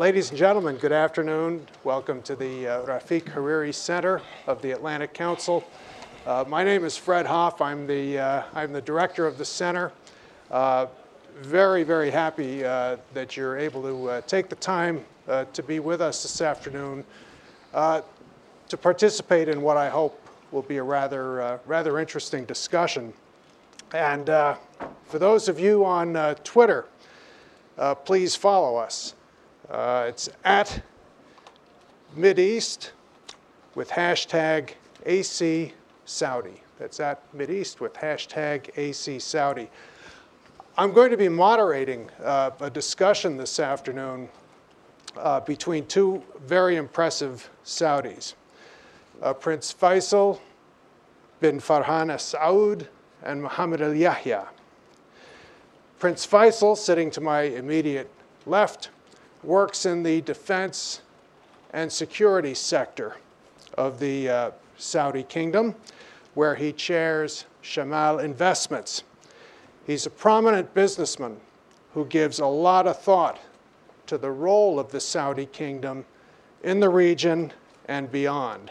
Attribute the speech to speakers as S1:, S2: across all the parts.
S1: Ladies and gentlemen, good afternoon. Welcome to the uh, Rafiq Hariri Center of the Atlantic Council. Uh, my name is Fred Hoff. I'm the, uh, I'm the director of the center. Uh, very, very happy uh, that you're able to uh, take the time to be with us this afternoon to participate in what I hope will be a rather, rather interesting discussion. And for those of you on Twitter, please follow us. Uh, it's at Mideast with hashtag AC Saudi. That's at Mideast with hashtag AC Saudi. I'm going to be moderating uh, a discussion this afternoon uh, between two very impressive Saudis uh, Prince Faisal bin Farhan Al Saud and Mohammed Al Yahya. Prince Faisal, sitting to my immediate left, works in the defense and security sector of the uh, Saudi kingdom, where he chairs Shamal Investments. He's a prominent businessman who gives a lot of thought to the role of the Saudi kingdom in the region and beyond.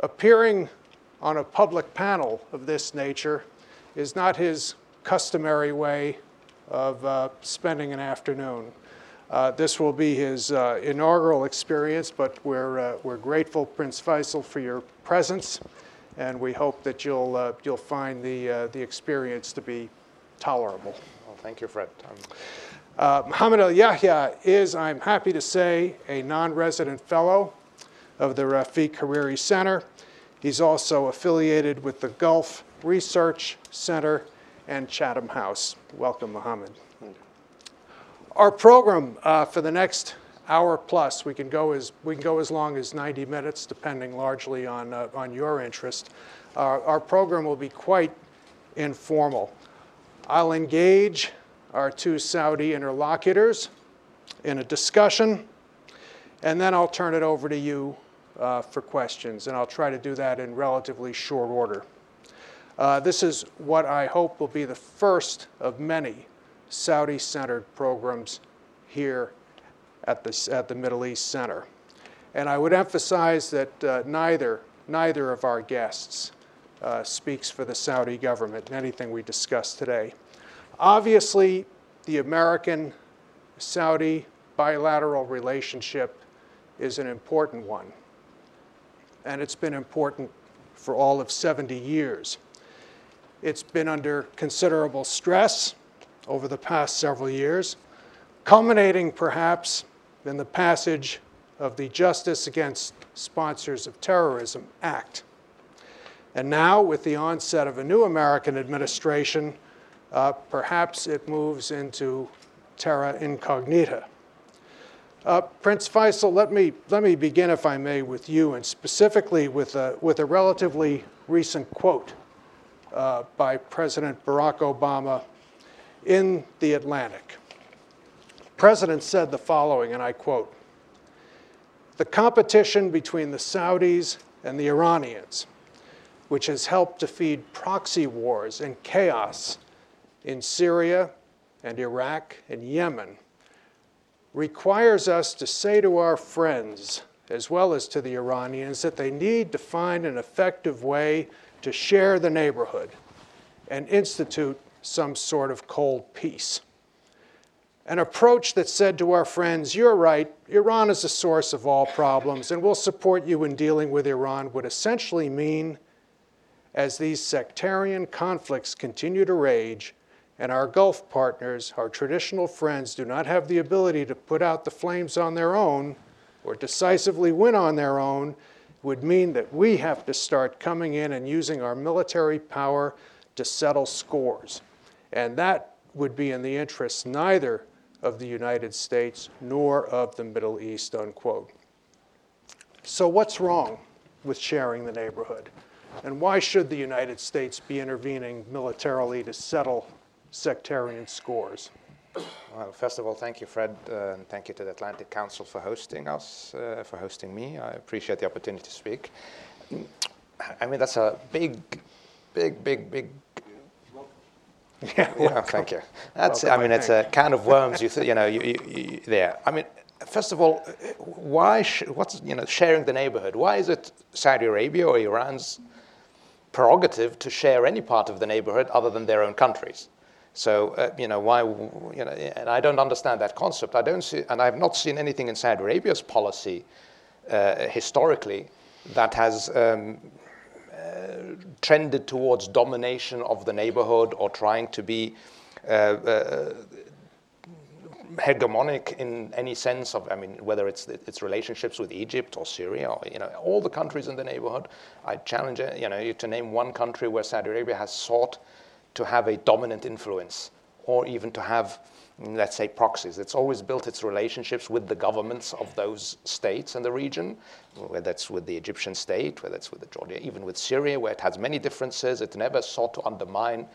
S1: Appearing on a public panel of this nature is not his customary way of uh, spending an afternoon. Uh, this will be his uh, inaugural experience, but we're, uh, we're grateful, Prince Faisal, for your presence, and we hope that you'll, uh, you'll find the, uh, the experience to be tolerable.
S2: Well, thank you, Fred.
S1: Mohammed Al Yahya is, I'm happy to say, a non resident fellow of the Rafiq Hariri Center. He's also affiliated with the Gulf Research Center and Chatham House. Welcome, Mohammed. Our program uh, for the next hour plus, we can go as, we can go as long as 90 minutes, depending largely on, uh, on your interest. Uh, our program will be quite informal. I'll engage our two Saudi interlocutors in a discussion, and then I'll turn it over to you uh, for questions, and I'll try to do that in relatively short order. Uh, this is what I hope will be the first of many Saudi centered programs here at the, at the Middle East Center. And I would emphasize that uh, neither, neither of our guests uh, speaks for the Saudi government in anything we discuss today. Obviously, the American Saudi bilateral relationship is an important one, and it's been important for all of 70 years. It's been under considerable stress over the past several years, culminating perhaps in the passage of the Justice Against Sponsors of Terrorism Act. And now, with the onset of a new American administration, uh, perhaps it moves into terra incognita. Uh, Prince Faisal, let me, let me begin, if I may, with you, and specifically with a, with a relatively recent quote uh, by President Barack Obama in the Atlantic. The president said the following, and I quote The competition between the Saudis and the Iranians, which has helped to feed proxy wars and chaos in Syria and Iraq and Yemen, requires us to say to our friends, as well as to the Iranians, that they need to find an effective way to share the neighborhood and institute some sort of cold peace. An approach that said to our friends, You're right, Iran is the source of all problems, and we'll support you in dealing with Iran, would essentially mean, as these sectarian conflicts continue to rage, and our Gulf partners, our traditional friends, do not have the ability to put out the flames on their own or decisively win on their own, would mean that we have to start coming in and using our military power to settle scores. And that would be in the interest neither of the United States nor of the Middle East, unquote. So, what's wrong with sharing the neighborhood? And why should the United States be intervening militarily to settle sectarian scores?
S2: Well, first of all, thank you, Fred, uh, and thank you to the Atlantic Council for hosting us, uh, for hosting me. I appreciate the opportunity to speak. I mean, that's a big, big, big, big
S1: Yeah,
S2: Yeah, thank you. That's, I mean, it's a can of worms. You, th- you know, you, you, you, there. I mean, first of all, why? Sh- what's you know, sharing the neighborhood? Why is it Saudi Arabia or Iran's prerogative to share any part of the neighborhood other than their own countries? So uh, you know why? You know, and I don't understand that concept. I don't see, and I have not seen anything in Saudi Arabia's policy uh, historically that has. Um, trended towards domination of the neighborhood or trying to be uh, uh, hegemonic in any sense of, I mean, whether it's its relationships with Egypt or Syria or, you know, all the countries in the neighborhood. I challenge, uh, you know, you to name one country where Saudi Arabia has sought to have a dominant influence or even to have, let's say, proxies. It's always built its relationships with the governments of those states and the region, whether it's with the Egyptian state, whether it's with the Georgia, even with Syria, where it has many differences. It never sought to undermine,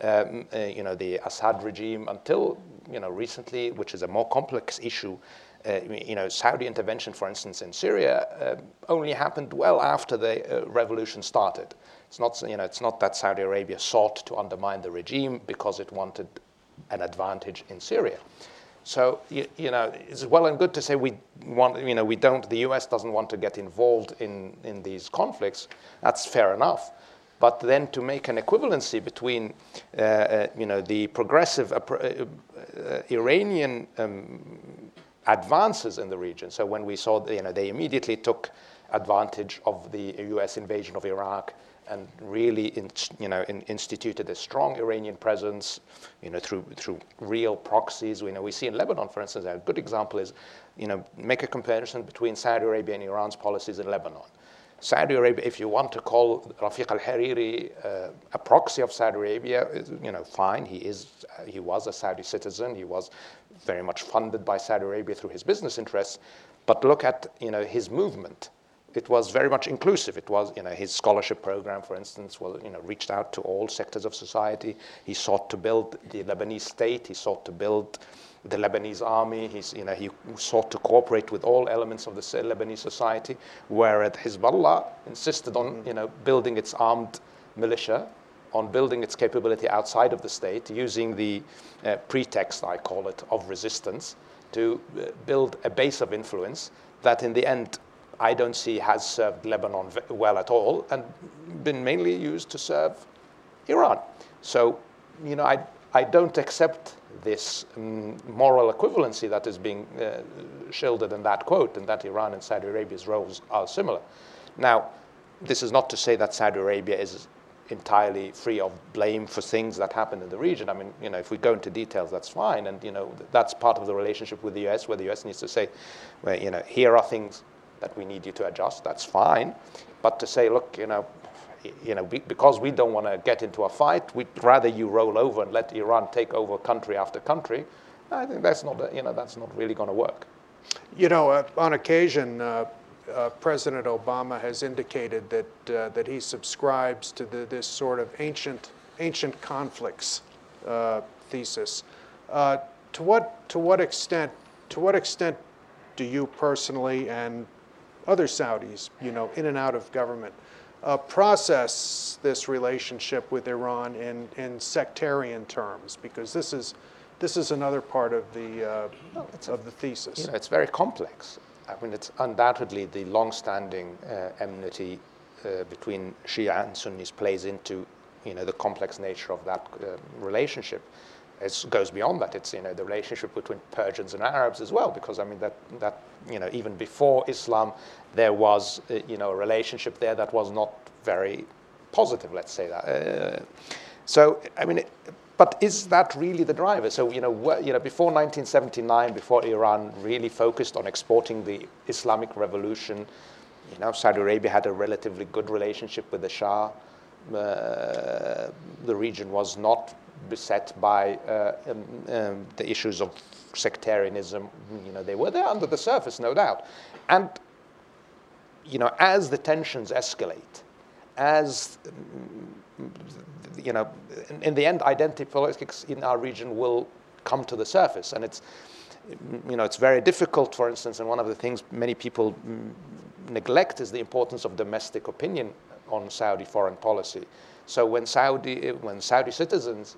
S2: um, uh, you know, the Assad regime until, you know, recently, which is a more complex issue. Uh, you know, Saudi intervention, for instance, in Syria, uh, only happened well after the uh, revolution started. It's not, you know, it's not that Saudi Arabia sought to undermine the regime because it wanted an advantage in Syria. So you, you, know, it's well and good to say we want, you know, we don't. The U.S. doesn't want to get involved in in these conflicts. That's fair enough. But then to make an equivalency between, uh, uh, you know, the progressive uh, uh Iranian um, advances in the region. So when we saw, you know, they immediately took advantage of the U.S. invasion of Iraq and really in, you know, in, instituted a strong Iranian presence you know, through, through real proxies. We, know, we see in Lebanon, for instance, a good example is you know, make a comparison between Saudi Arabia and Iran's policies in Lebanon. Saudi Arabia, if you want to call Rafiq al-Hariri uh, a proxy of Saudi Arabia, you know, fine. He is, uh, he was a Saudi citizen. He was very much funded by Saudi Arabia through his business interests. But look at, you know, his movement it was very much inclusive. It was, you know, his scholarship program, for instance, was, you know, reached out to all sectors of society. He sought to build the Lebanese state. He sought to build the Lebanese army. He's, you know, he sought to cooperate with all elements of the Lebanese society. Whereas Hezbollah insisted on, you know, building its armed militia, on building its capability outside of the state, using the uh, pretext, I call it, of resistance to uh, build a base of influence that in the end I don't see has served Lebanon well at all and been mainly used to serve Iran. So, you know, I, I don't accept this um, moral equivalency that is being uh, shielded in that quote, and that Iran and Saudi Arabia's roles are similar. Now, this is not to say that Saudi Arabia is entirely free of blame for things that happen in the region. I mean, you know, if we go into details, that's fine, and you know, that's part of the relationship with the U.S., where the U.S. needs to say, well, you know, here are things that we need you to adjust, that's fine. But to say, look, you know, you know, because we don't want to get into a fight, we'd rather you roll over and let Iran take over country after country. I think that's not, you know, that's not really going to work.
S1: You know, uh, on occasion, uh, uh, President Obama has indicated that uh, that he subscribes to the, this sort of ancient ancient conflicts uh, thesis. Uh, to what to what extent to what extent do you personally and other Saudis, you know, in and out of government, uh, process this relationship with Iran in, in sectarian terms, because this is, this is another part of the, uh, no, of the thesis.
S2: You know, it's very complex. I mean, it's undoubtedly the long-standing uh, enmity uh, between Shia and Sunnis plays into, you know, the complex nature of that uh, relationship it goes beyond that. It's you know the relationship between Persians and Arabs as well, because I mean that that you know even before Islam, there was uh, you know a relationship there that was not very positive. Let's say that. Uh, so I mean. It, but is that really the driver? So you know, wh- you know, before 1979, before Iran really focused on exporting the Islamic revolution, you know, Saudi Arabia had a relatively good relationship with the Shah. Uh, the region was not beset by uh, um, um, the issues of sectarianism. You know, they were there under the surface, no doubt. And, you know, as the tensions escalate, as, you know, in, in the end, identity politics in our region will come to the surface. And it's, you know, it's very difficult, for instance, and one of the things many people neglect is the importance of domestic opinion on Saudi foreign policy. So when Saudi, when Saudi citizens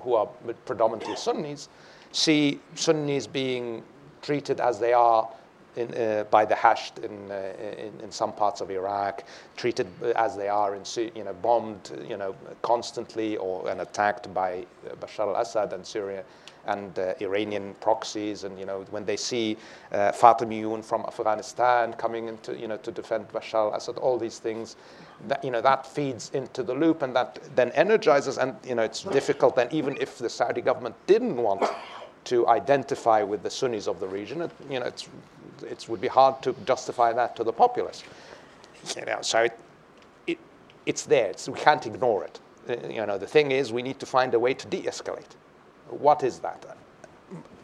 S2: who are predominantly Sunnis, see Sunnis being treated as they are in, uh, by the Hashd in, uh, in, in, some parts of Iraq, treated as they are in, you know, bombed, you know, constantly or and attacked by Bashar al-Assad and Syria and uh, Iranian proxies, and you know, when they see uh, Fatimiyun from Afghanistan coming into, you know, to defend Bashar al-Assad, all these things, that you know, that feeds into the loop, and that then energizes. And you know, it's difficult. Then, even if the Saudi government didn't want to identify with the Sunnis of the region, it, you know, it's it would be hard to justify that to the populace. You know, so it, it, it's there. It's, we can't ignore it. Uh, you know, the thing is, we need to find a way to de-escalate. What is that?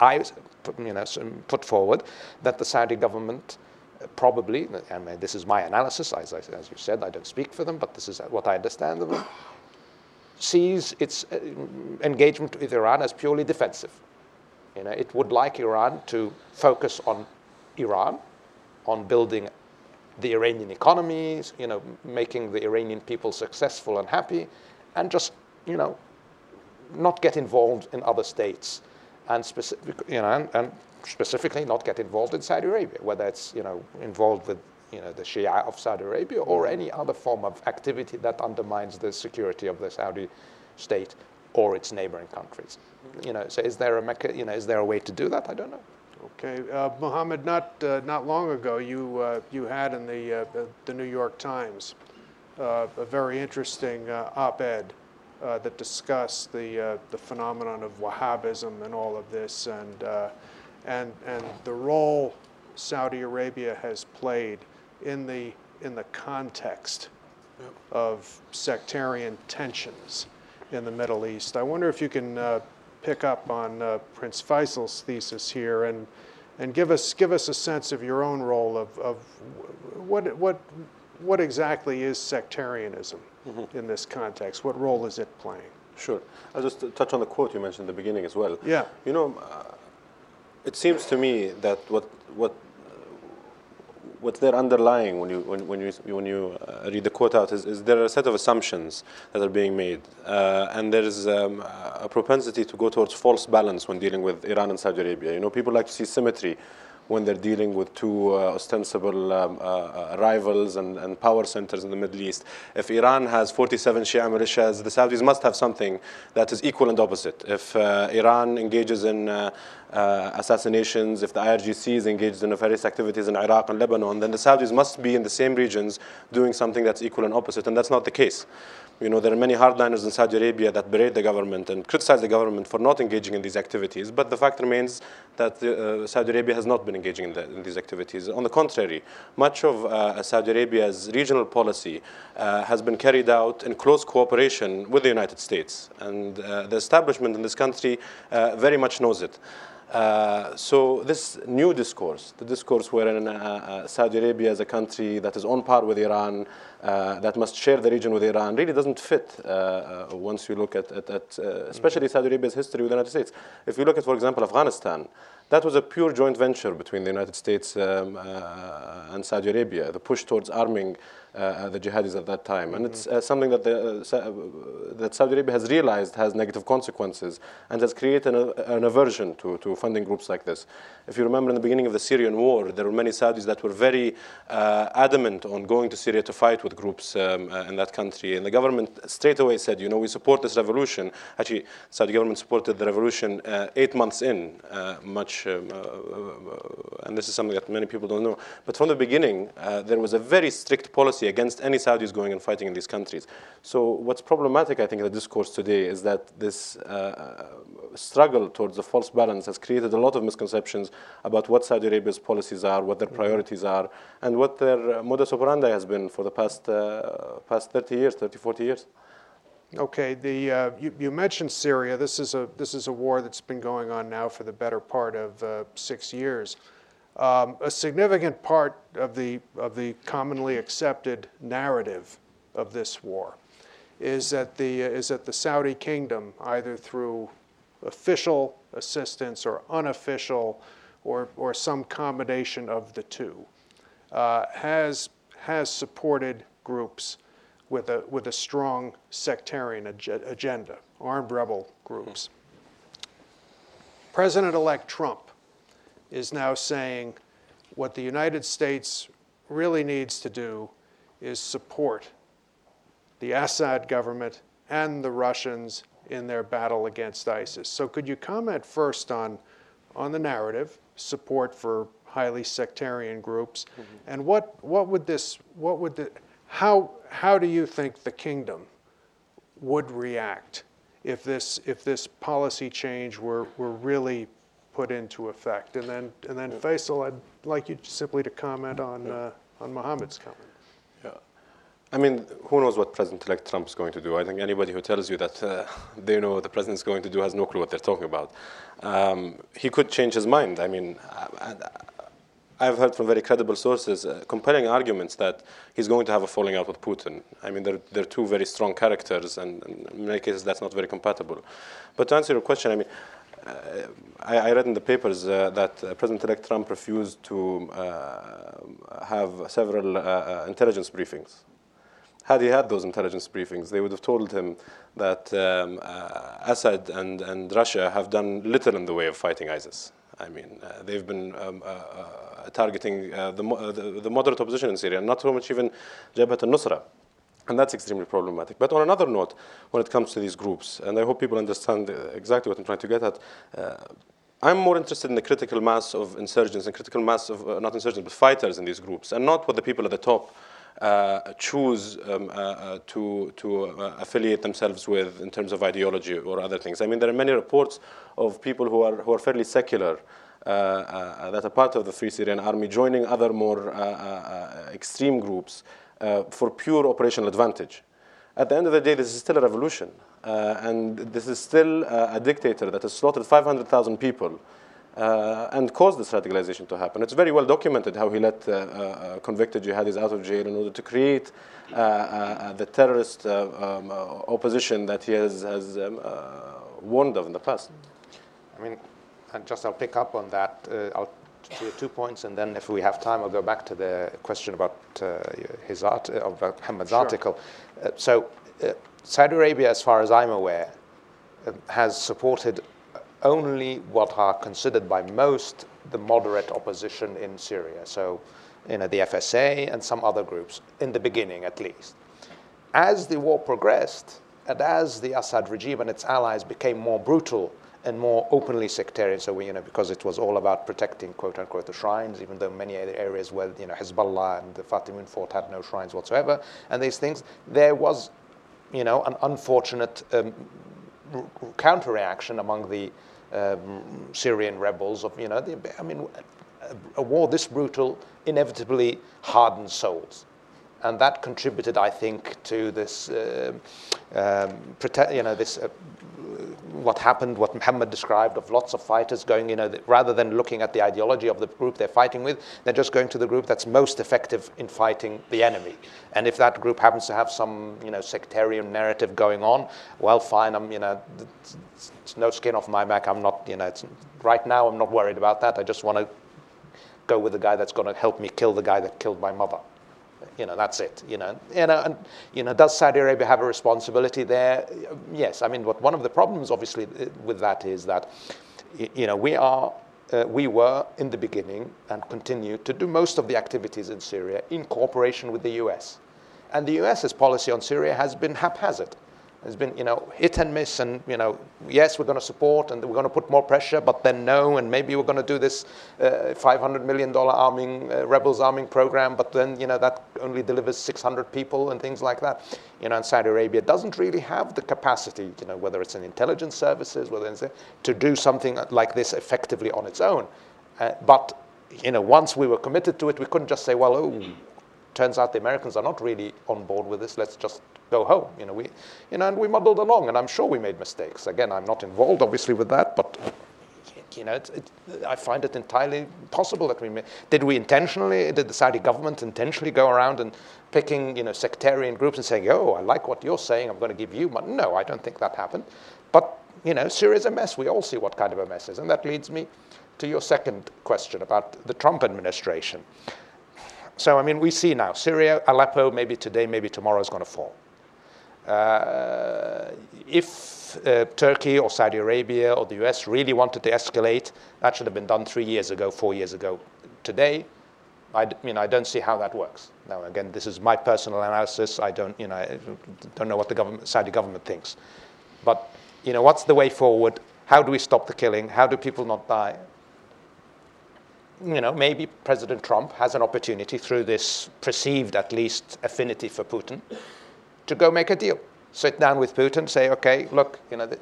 S2: I, you know, put forward that the Saudi government probably, I mean, this is my analysis, as, I, as you said, I don't speak for them, but this is what I understand of them, sees its uh, engagement with Iran as purely defensive. You know, it would like Iran to focus on Iran on building the Iranian economy, you know, making the Iranian people successful and happy, and just, you know, not get involved in other states, and specific, you know, and, and specifically not get involved in Saudi Arabia, whether it's, you know, involved with, you know, the Shia of Saudi Arabia or any other form of activity that undermines the security of the Saudi state or its neighboring countries. You know, so is there a mecha, you know, is there a way to do that? I don't know.
S1: Okay, uh, Mohammed, not, uh, not long ago, you, uh, you had in the, uh, the New York Times uh, a very interesting uh, op-ed that discussed the, the phenomenon of Wahhabism and all of this and, and, and the role Saudi Arabia has played in the, in the context of sectarian tensions in the Middle East. I wonder if you can pick up on uh, Prince Faisal's thesis here and, and give, us, give us a sense of your own role of, of what, what, what exactly is sectarianism mm-hmm. in this context? What role is it playing?
S3: Sure. I'll just touch on the quote you mentioned in the beginning as well.
S1: Yeah.
S3: You know, uh, it seems to me that what, what what's there underlying when you when, when you when you uh, read the quote out is, is there are a set of assumptions that are being made, uh, and there is um, a propensity to go towards false balance when dealing with Iran and Saudi Arabia. You know, people like to see symmetry when they're dealing with two uh, ostensible um, uh, uh, rivals and, and power centers in the Middle East. If Iran has 47 Shia militias, the Saudis must have something that is equal and opposite. If uh, Iran engages in uh, assassinations, if the IRGC is engaged in nefarious activities in Iraq and Lebanon, then the Saudis must be in the same regions doing something that's equal and opposite, and that's not the case. You know, there are many hardliners in Saudi Arabia that berate the government and criticize the government for not engaging in these activities, but the fact remains that uh, Saudi Arabia has not been engaging in, the, in, these activities. On the contrary, much of uh, Saudi Arabia's regional policy uh, has been carried out in close cooperation with the United States, and uh, the establishment in this country uh, very much knows it. Uh, so this new discourse, the discourse wherein uh, uh, Saudi Arabia is a country that is on par with Iran, uh, that must share the region with Iran, really doesn't fit uh, once you look at, at, at especially Saudi Arabia's history with the United States. If you look at, for example, Afghanistan, that was a pure joint venture between the United States um, and Saudi Arabia, the push towards arming Uh, the jihadis at that time. And it's uh, something that, the, uh, uh, that Saudi Arabia has realized has negative consequences and has created an, an, aversion to, to funding groups like this. If you remember in the beginning of the Syrian war, there were many Saudis that were very uh, adamant on going to Syria to fight with groups um, in that country. And the government straight away said, you know, we support this revolution. Actually, Saudi government supported the revolution eight months in, much, um, and this is something that many people don't know. But from the beginning, there was a very strict policy against any Saudis going and fighting in these countries. So what's problematic, I think, in the discourse today is that this uh, struggle towards the false balance has created a lot of misconceptions about what Saudi Arabia's policies are, what their priorities are, and what their modus operandi has been for the past, uh, past 30 years, 30, 40 years.
S1: Okay, the, uh, you, you, mentioned Syria. This is, a, this is a war that's been going on now for the better part of uh, six years. Um, a significant part of the, of the commonly accepted narrative of this war is that, the, is that the Saudi kingdom, either through official assistance or unofficial or, or some combination of the two, uh, has, has supported groups with a, with a strong sectarian ag- agenda. armed rebel groups. President elect Trump is now saying what the United States really needs to do is support the Assad government and the Russians in their battle against ISIS. So, could you comment first on, on the narrative, support for highly sectarian groups, mm-hmm. and what, what would this, what would the, how, how do you think the kingdom would react if this, if this policy change were, were really put into effect? And then, and then Faisal, I'd like you simply to comment on, uh, on Mohammed's comment.
S3: Yeah. I mean, who knows what President-elect Trump is going to do? I think anybody who tells you that uh, they know what the president is going to do has no clue what they're talking about. Um, he could change his mind. I mean, I, I've heard from very credible sources uh, compelling arguments that he's going to have a falling out with Putin. I mean, they're, they're two very strong characters, and, and in many cases that's not very compatible. But to answer your question, I mean, I, I, read in the papers uh, that uh, President-elect Trump refused to uh, have several uh, uh, intelligence briefings. Had he had those intelligence briefings, they would have told him that um, Assad and, and Russia have done little in the way of fighting ISIS. I mean, they've been um, targeting uh, the, the, the, moderate opposition in Syria, not so much even Jabhat al-Nusra. And that's extremely problematic. But on another note, when it comes to these groups, and I hope people understand exactly what I'm trying to get at, uh, I'm more interested in the critical mass of insurgents and critical mass of, uh, not insurgents, but fighters in these groups, and not what the people at the top uh, choose um, uh, uh, to, to affiliate themselves with in terms of ideology or other things. I mean, there are many reports of people who are, who are fairly secular uh, uh, that are part of the Free Syrian Army joining other more uh, extreme groups for pure operational advantage. At the end of the day, this is still a revolution. and this is still a dictator that has slaughtered 500,000 people uh, and caused this radicalization to happen. It's very well documented how he let uh, uh, convicted jihadis out of jail in order to create the terrorist um, opposition that he has, has um, warned of in the past.
S2: I mean, and just I'll pick up on that. Uh, I'll two points, and then if we have time, I'll go back to the question about uh, his art, uh, about Muhammad's sure. article. Uh, so, uh, Saudi Arabia, as far as I'm aware, uh, has supported only what are considered by most the moderate opposition in Syria. So, you know, the FSA and some other groups in the beginning, at least. As the war progressed, and as the Assad regime and its allies became more brutal and more openly sectarian. So we, you know, because it was all about protecting quote unquote the shrines, even though many other areas where you know Hezbollah and the Fatimid fort had no shrines whatsoever, and these things, there was, you know, an unfortunate um, counter reaction among the um, Syrian rebels of, you know, the, I mean, a, war this brutal inevitably hardens souls and that contributed, I think, to this, uh, um, you know, this uh, what happened, what Muhammad described of lots of fighters going, you know, rather than looking at the ideology of the group they're fighting with, they're just going to the group that's most effective in fighting the enemy. And if that group happens to have some, you know, sectarian narrative going on, well, fine, I'm, you know, it's no skin off my back. I'm not, you know, right now I'm not worried about that. I just want to go with the guy that's going to help me kill the guy that killed my mother. You know, that's it. You know, you know, and, you know, does Saudi Arabia have a responsibility there? Yes. I mean, what one of the problems, obviously, uh, with that is that, you know, we are, uh, we were in the beginning and continue to do most of the activities in Syria in cooperation with the U.S. And the U.S.'s policy on Syria has been haphazard. There's been, you know, hit and miss, and you know, yes, we're going to support and we're going to put more pressure, but then no, and maybe we're going to do this uh, 500 million dollar arming uh, rebels arming program, but then you know that only delivers 600 people and things like that. You know, and Saudi Arabia doesn't really have the capacity, you know, whether it's in intelligence services, whether it's to do something like this effectively on its own. Uh, but you know, once we were committed to it, we couldn't just say, well, oh, turns out the Americans are not really on board with this. Let's just go home. You know, we, you know, and we muddled along, and I'm sure we made mistakes. Again, I'm not involved, obviously, with that, but you know, it, it, I find it entirely possible that we made. Did we intentionally? Did the Saudi government intentionally go around and picking, you know, sectarian groups and saying, "Oh, I like what you're saying. I'm going to give you." money? No, I don't think that happened. But you know, Syria's a mess. We all see what kind of a mess is, and that leads me to your second question about the Trump administration. So, I mean, we see now Syria, Aleppo, maybe today, maybe tomorrow is going to fall. Uh, if uh, Turkey or Saudi Arabia or the US really wanted to escalate, that should have been done three years ago, four years ago. Today, I, you know, I don't see how that works. Now, again, this is my personal analysis. I don't, you know, I don't know what the government, Saudi government thinks. But, you know, what's the way forward? How do we stop the killing? How do people not die? You know, maybe President Trump has an opportunity through this perceived, at least, affinity for Putin to go make a deal. Sit down with Putin, say, okay, look, you know, the,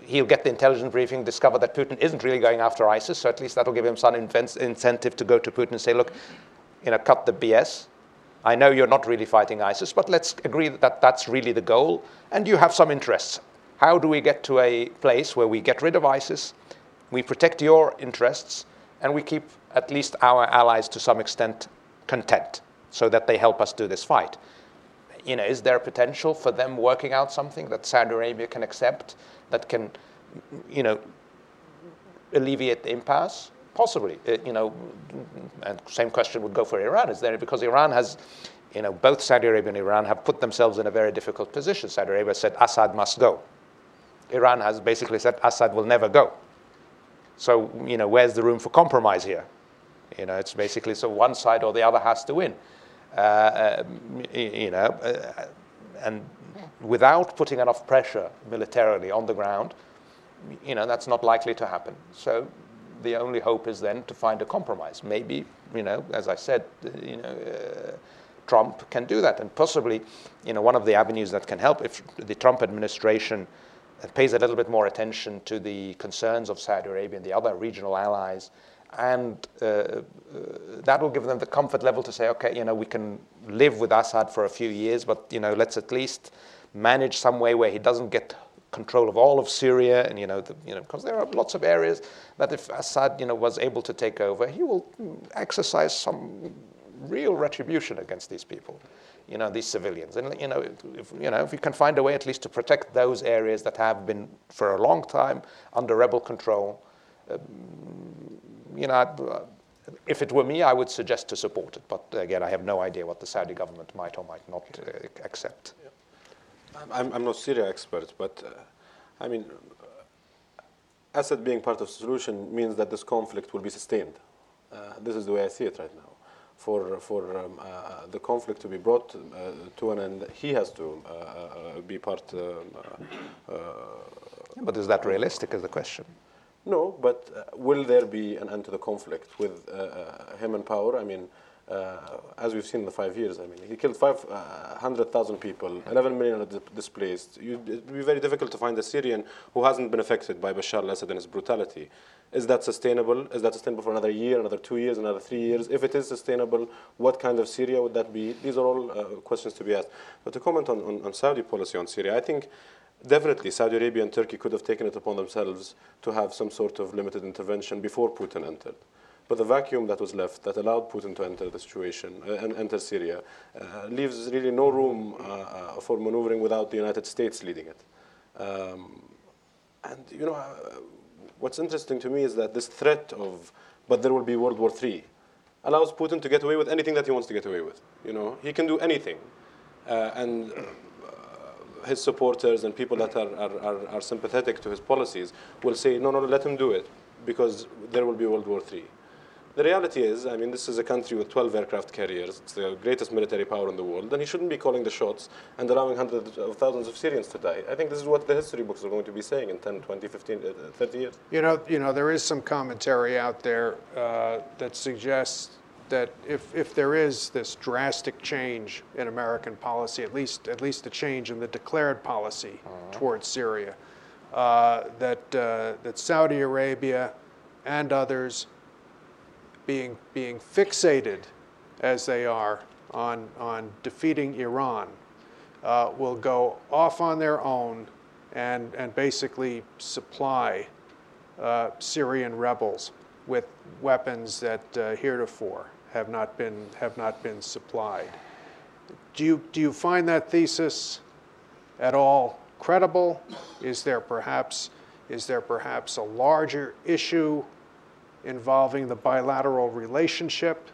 S2: he'll get the intelligence briefing, discover that Putin isn't really going after ISIS, so at least that'll give him some incentive to go to Putin and say, look, you know, cut the BS. I know you're not really fighting ISIS, but let's agree that that's really the goal, and you have some interests. How do we get to a place where we get rid of ISIS, we protect your interests, and we keep at least our allies to some extent content so that they help us do this fight? you know, is there potential for them working out something that Saudi Arabia can accept that can, you know, alleviate the impasse? Possibly, uh, you know, and same question would go for Iran. Is there because Iran has, you know, both Saudi Arabia and Iran have put themselves in a very difficult position. Saudi Arabia said Assad must go. Iran has basically said Assad will never go. So, you know, where's the room for compromise here? You know, it's basically so one side or the other has to win. Uh, um, you know, uh, and without putting enough pressure militarily on the ground, you know, that's not likely to happen. So the only hope is then to find a compromise. Maybe, you know, as I said, you know, uh, Trump can do that, and possibly, you know, one of the avenues that can help if the Trump administration pays a little bit more attention to the concerns of Saudi Arabia and the other regional allies. And uh, uh, that will give them the comfort level to say, okay, you know, we can live with Assad for a few years, but you know, let's at least manage some way where he doesn't get control of all of Syria, and you know, the, you know, because there are lots of areas that if Assad, you know, was able to take over, he will exercise some real retribution against these people, you know, these civilians, and you know, if you know, if we can find a way at least to protect those areas that have been for a long time under rebel control. Um, you know, if it were me, I would suggest to support it. But again, I have no idea what the Saudi government might or might not uh, accept.
S3: I'm, I'm not Syria expert, but uh, I mean, Assad being part of the solution means that this conflict will be sustained. Uh, this is the way I see it right now. For, for um, uh, the conflict to be brought uh, to an end, he has to uh, be part. Um,
S2: but is that realistic? Is the question.
S3: No, but uh, will there be an end to the conflict with uh, uh, him in power? I mean, uh, as we've seen in the five years, I mean, he killed 500,000 people, 11 million are displaced. it would be very difficult to find a Syrian who hasn't been affected by Bashar al-Assad and his brutality. Is that sustainable? Is that sustainable for another year, another two years, another three years? If it is sustainable, what kind of Syria would that be? These are all uh, questions to be asked. But to comment on, on, on Saudi policy on Syria, I think Definitely, Saudi Arabia and Turkey could have taken it upon themselves to have some sort of limited intervention before Putin entered. But the vacuum that was left that allowed Putin to enter the situation uh, and enter Syria uh, leaves really no room uh, uh for maneuvering without the United States leading it. Um, and you know, uh, what's interesting to me is that this threat of, but there will be World War III, allows Putin to get away with anything that he wants to get away with. You know, he can do anything, uh, and his supporters and people that are, are, are, are, sympathetic to his policies will say, no, no, let him do it because there will be World War III. The reality is, I mean, this is a country with 12 aircraft carriers. It's the greatest military power in the world, and he shouldn't be calling the shots and allowing hundreds of thousands of Syrians to die. I think this is what the history books are going to be saying in 10, 20, 15, uh, 30 years.
S1: You know, you know, there is some commentary out there uh, that suggests that if, if there is this drastic change in American policy, at least at least a change in the declared policy uh-huh. towards Syria, uh, that uh, that Saudi Arabia and others being being fixated as they are on on defeating Iran uh, will go off on their own and and basically supply uh, Syrian rebels with weapons that uh, heretofore have not been, have not been supplied. Do you, do you find that thesis at all credible? Is there perhaps, is there perhaps a larger issue involving the bilateral relationship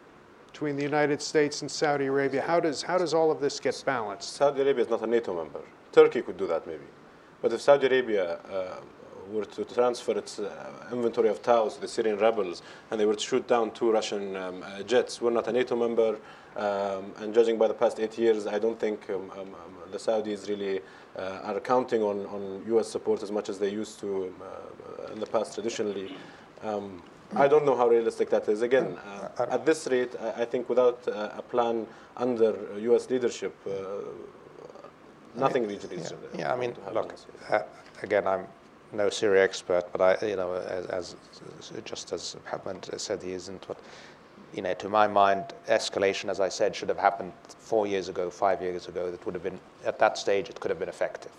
S1: between the United States and Saudi Arabia? How does, how does all of this get balanced?
S3: Saudi Arabia is not a NATO member. Turkey could do that maybe. But if Saudi Arabia uh, were to transfer its uh, inventory of TOWs to the Syrian rebels and they were to shoot down two Russian um, uh, jets, we're not a NATO member. Um, and judging by the past eight years, I don't think um, um, um the Saudis really uh, are counting on, on U.S. support as much as they used to um, uh, in the past traditionally. I don't know how realistic that is. Again, uh, at this rate, I, I think without uh, a plan under U.S. leadership, nothing uh, nothing really
S2: yeah, yeah, I mean, look, uh, again, I'm no Syria expert, but I, you know, as, as just as Mohammed said, he isn't. But you know, to my mind, escalation, as I said, should have happened four years ago, five years ago. That would have been at that stage, it could have been effective.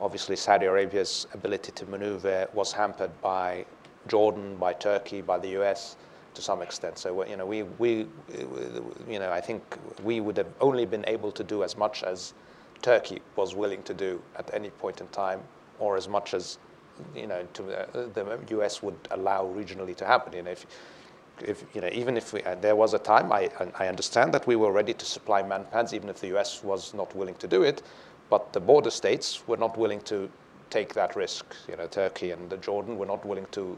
S2: Obviously, Saudi Arabia's ability to maneuver was hampered by Jordan, by Turkey, by the U.S. to some extent. So you know, we, we, you know, I think we would have only been able to do as much as Turkey was willing to do at any point in time, or as much as you know to, uh, the U.S. would allow regionally to happen. You know, if, if you know, even if we, uh, there was a time, I, I understand that we were ready to supply manpads, even if the U.S. was not willing to do it, but the border states were not willing to take that risk. You know, Turkey and Jordan were not willing to,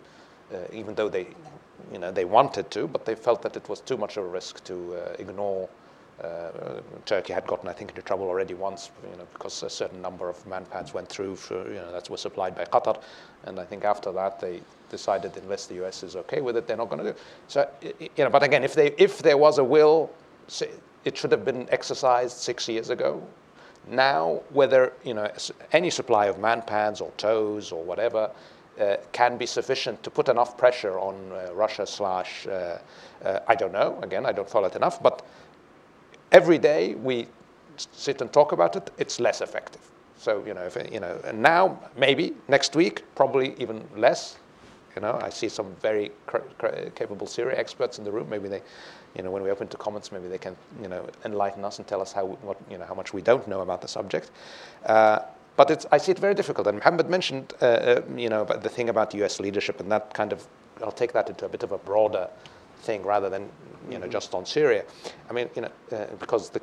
S2: uh, even though they, you know, they wanted to, but they felt that it was too much of a risk to uh, ignore. Uh, Turkey had gotten, I think, into trouble already once, you know, because a certain number of manpads went through, for, you know, that were supplied by Qatar, and I think after that they decided unless the U.S. is okay with it, they're not going to do. It. So, you know, but again, if they, if there was a will, it should have been exercised six years ago now, whether you know any supply of manpads or TOWs or whatever uh, can be sufficient to put enough pressure on uh, Russia slash uh, uh I don't know. Again, I don't follow it enough. But every day we sit and talk about it, it's less effective. So you know, if, you know, and now maybe next week, probably even less. You know, I see some very capable Syria experts in the room. Maybe they you know, when we open to comments, maybe they can, you know, enlighten us and tell us how, what, you know, how much we don't know about the subject. Uh, but it's, I see it very difficult. And Mohammed mentioned, uh, uh, you know, about the thing about U.S. leadership, and that kind of, I'll take that into a bit of a broader thing rather than, you know, just on Syria. I mean, you know, uh, because the,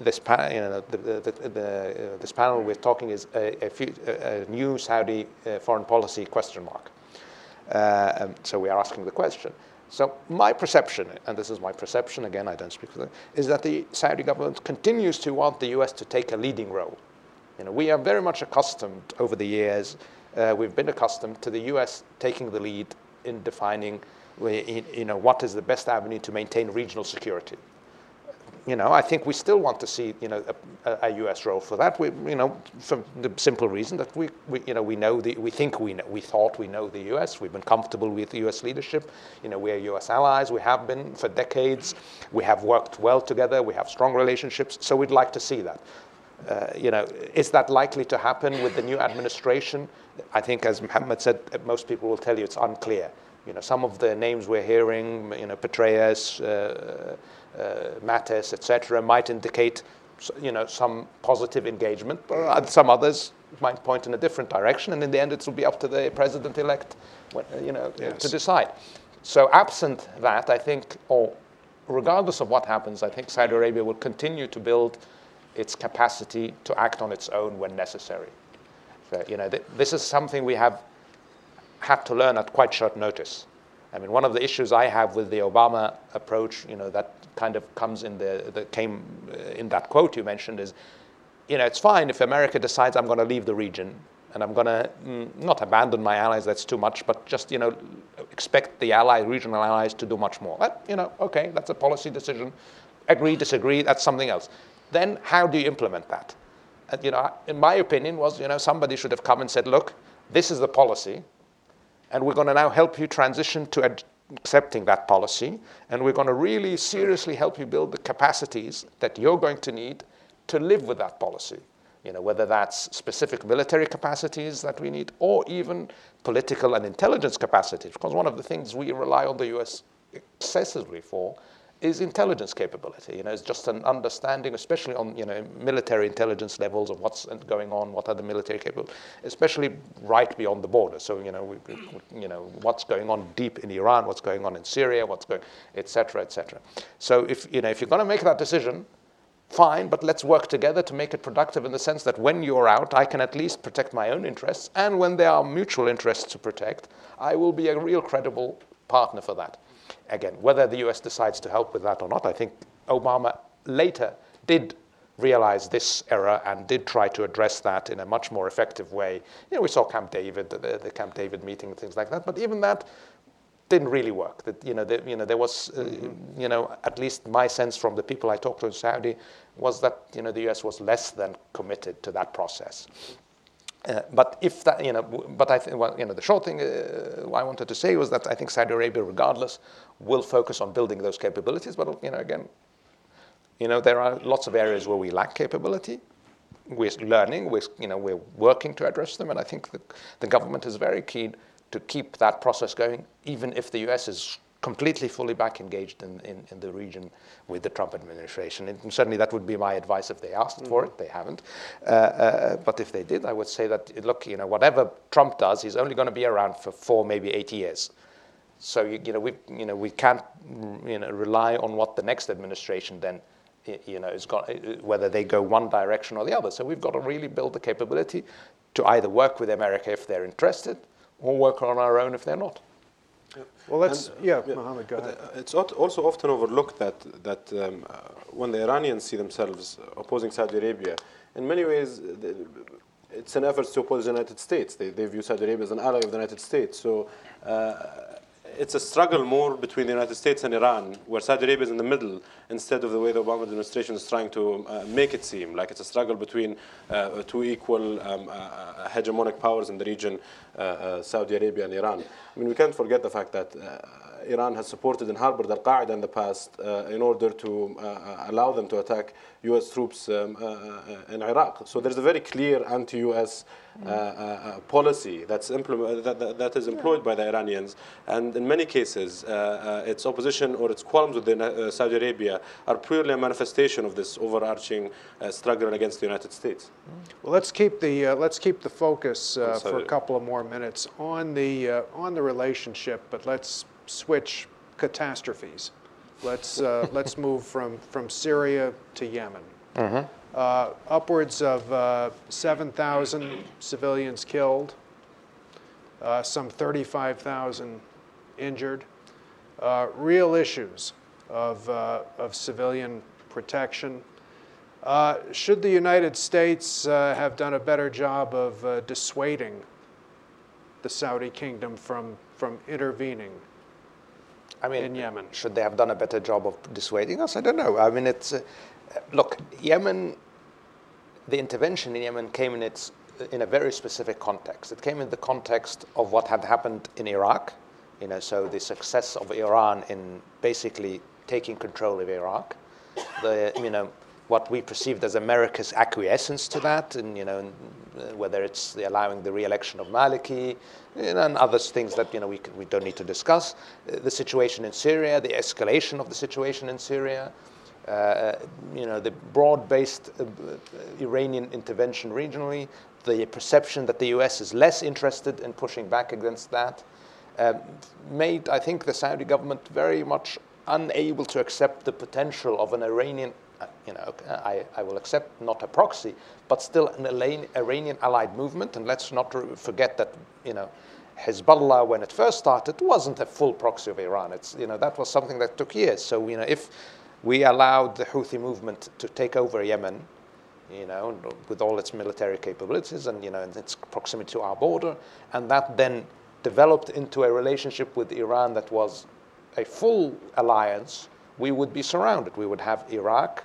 S2: this, pa- you know, the, the, the, uh, this panel we're talking is a, a, few, a new Saudi uh, foreign policy question mark. Um, so we are asking the question. So my perception, and this is my perception, again, I don't speak for them, is that the Saudi government continues to want the US to take a leading role. You know, we are very much accustomed over the years, uh, we've been accustomed to the US taking the lead in defining you know, what is the best avenue to maintain regional security you know, I think we still want to see, you know, a, a, U.S. role for that. We, you know, for the simple reason that we, we, you know, we know the, we think we know, we thought we know the U.S. We've been comfortable with U.S. leadership. You know, we are U.S. allies. We have been for decades. We have worked well together. We have strong relationships. So we'd like to see that. Uh, you know, is that likely to happen with the new administration? I think, as Mohammed said, most people will tell you it's unclear. You know, some of the names we're hearing, you know, Petraeus. Uh, uh, Mattis, etc., might indicate you know, some positive engagement, but some others might point in a different direction, and in the end, it will be up to the president-elect, you know, yes. to decide. So, absent that, I think, or regardless of what happens, I think Saudi Arabia will continue to build its capacity to act on its own when necessary. So, you know, th- this is something we have had to learn at quite short notice. I mean, one of the issues I have with the Obama approach, you know, that kind of comes in the that came uh, in that quote you mentioned is, you know, it's fine if America decides I'm going to leave the region and I'm going to mm, not abandon my allies. That's too much, but just you know, expect the allies, regional allies, to do much more. But, you know, okay, that's a policy decision. Agree, disagree. That's something else. Then how do you implement that? And, you know, in my opinion, was you know somebody should have come and said, look, this is the policy and we're going to now help you transition to ad- accepting that policy. And we're going to really seriously help you build the capacities that you're going to need to live with that policy. You know, whether that's specific military capacities that we need or even political and intelligence capacities. Because one of the things we rely on the US excessively for is intelligence capability. You know, it's just an understanding, especially on you know military intelligence levels of what's going on, what are the military capable, especially right beyond the border. So you know, we, you know what's going on deep in Iran, what's going on in Syria, what's going, etc., etc. So if you know if you're going to make that decision, fine, but let's work together to make it productive in the sense that when you're out, I can at least protect my own interests, and when there are mutual interests to protect, I will be a real credible partner for that again, whether the US decides to help with that or not, I think Obama later did realize this error and did try to address that in a much more effective way. You know, we saw Camp David, the, the Camp David meeting, and things like that. But even that didn't really work. That you know, the, you know, there was, uh, mm-hmm. you know, at least my sense from the people I talked to in Saudi was that you know the U.S. was less than committed to that process. Uh, but if that, you know, but I think, well, you know, the short thing uh, I wanted to say was that I think Saudi Arabia, regardless, will focus on building those capabilities. But you know, again, you know, there are lots of areas where we lack capability. We're learning. We're, you know, we're working to address them, and I think the, the government is very keen to keep that process going, even if the U.S. is completely, fully back engaged in, in, in, the region with the Trump administration. And certainly that would be my advice if they asked mm-hmm. for it. They haven't. Uh, uh, but if they did, I would say that, look, you know, whatever Trump does, he's only going to be around for four, maybe eight years. So, you, you, know, we, you know, we can't you know, rely on what the next administration then you know, is got, whether they go one direction or the other. So we've got to really build the capability to either work with America if they're interested or work on our own if they're not.
S1: Well, let's, and, yeah, yeah, Mohammed, go ahead.
S3: Uh, it's also often overlooked that, that um, uh, when the Iranians see themselves opposing Saudi Arabia, in many ways, it's an effort to oppose the United States. They, they view Saudi Arabia as an ally of the United States. So uh, it's a struggle more between the United States and Iran, where Saudi Arabia is in the middle, instead of the way the Obama administration is trying to uh, make it seem like it's a struggle between uh, two equal um, uh, uh hegemonic powers in the region, uh, uh, Saudi Arabia and Iran. I mean, we can't forget the fact that Iran has supported and harbored Al Qaeda in the past uh, in order to uh, uh allow them to attack U.S. troops um, uh, uh, in Iraq. So there's a very clear anti-U.S. Uh, policy that's implement, that, that, that is employed yeah. by the Iranians, and in many cases, its opposition or its qualms with Saudi Arabia are purely a manifestation of this overarching struggle against the United States.
S1: Well, let's keep the let's keep the focus for a couple of more minutes on the on the relationship, but let's switch catastrophes. Let's, uh, let's move from, from Syria to Yemen. Mm-hmm. Uh, upwards of uh, 7,000 civilians killed, uh, some 35,000 injured. Uh, real issues of, uh, of civilian protection. should the United States have done a better job of dissuading the Saudi kingdom from, from intervening
S2: I mean,
S1: in Yemen.
S2: Should they have done a better job of dissuading us? I don't know. I mean, it's uh, look, Yemen. The intervention in Yemen came in its in a very specific context. It came in the context of what had happened in Iraq. You know, so the success of Iran in basically taking control of Iraq. The you know what we perceived as America's acquiescence to that, and you know, uh, whether it's the allowing the re-election of Maliki and other things that you know we, we don't need to discuss. Uh, the situation in Syria, the escalation of the situation in Syria, uh, you know, the broad-based uh, Iranian intervention regionally, the perception that the U.S. is less interested in pushing back against that, uh, made I think the Saudi government very much unable to accept the potential of an Iranian Uh, you know, uh, I, I will accept not a proxy, but still an Iranian allied movement. And let's not forget that, you know, Hezbollah, when it first started, wasn't a full proxy of Iran. It's, you know, that was something that took years. So, you know, if we allowed the Houthi movement to take over Yemen, you know, with all its military capabilities and, you know, and its proximity to our border, and that then developed into a relationship with Iran that was a full alliance, we would be surrounded. We would have Iraq,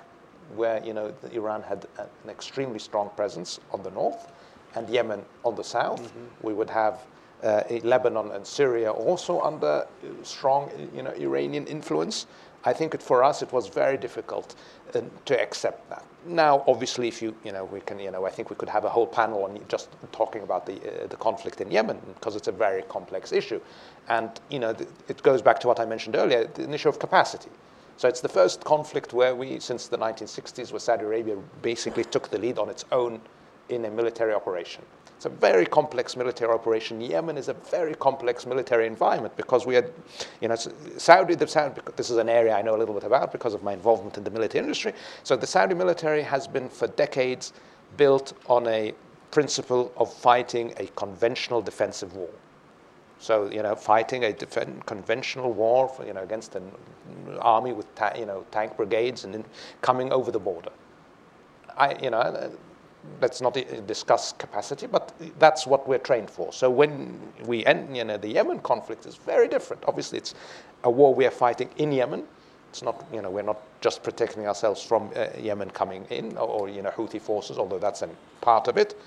S2: where you know Iran had an extremely strong presence on the north, and Yemen on the south. Mm-hmm. We would have uh, Lebanon and Syria also under strong you know, Iranian influence. I think it, for us it was very difficult uh, to accept that. Now, obviously, if you you know we can you know I think we could have a whole panel on just talking about the uh, the conflict in Yemen because it's a very complex issue, and you know it goes back to what I mentioned earlier, the issue of capacity So it's the first conflict where we, since the 1960s, where Saudi Arabia basically took the lead on its own in a military operation. It's a very complex military operation. Yemen is a very complex military environment because we had, you know, Saudi, the Saudi, this is an area I know a little bit about because of my involvement in the military industry. So the Saudi military has been for decades built on a principle of fighting a conventional defensive war. So, you know, fighting a conventional war, for, you know, against an army with, you know, tank brigades and coming over the border. I, you know, let's not discuss capacity, but that's what we're trained for. So when we end, you know, the Yemen conflict is very different. Obviously, it's a war we are fighting in Yemen. It's not, you know, we're not just protecting ourselves from uh, Yemen coming in or, or, you know, Houthi forces, although that's a part of it.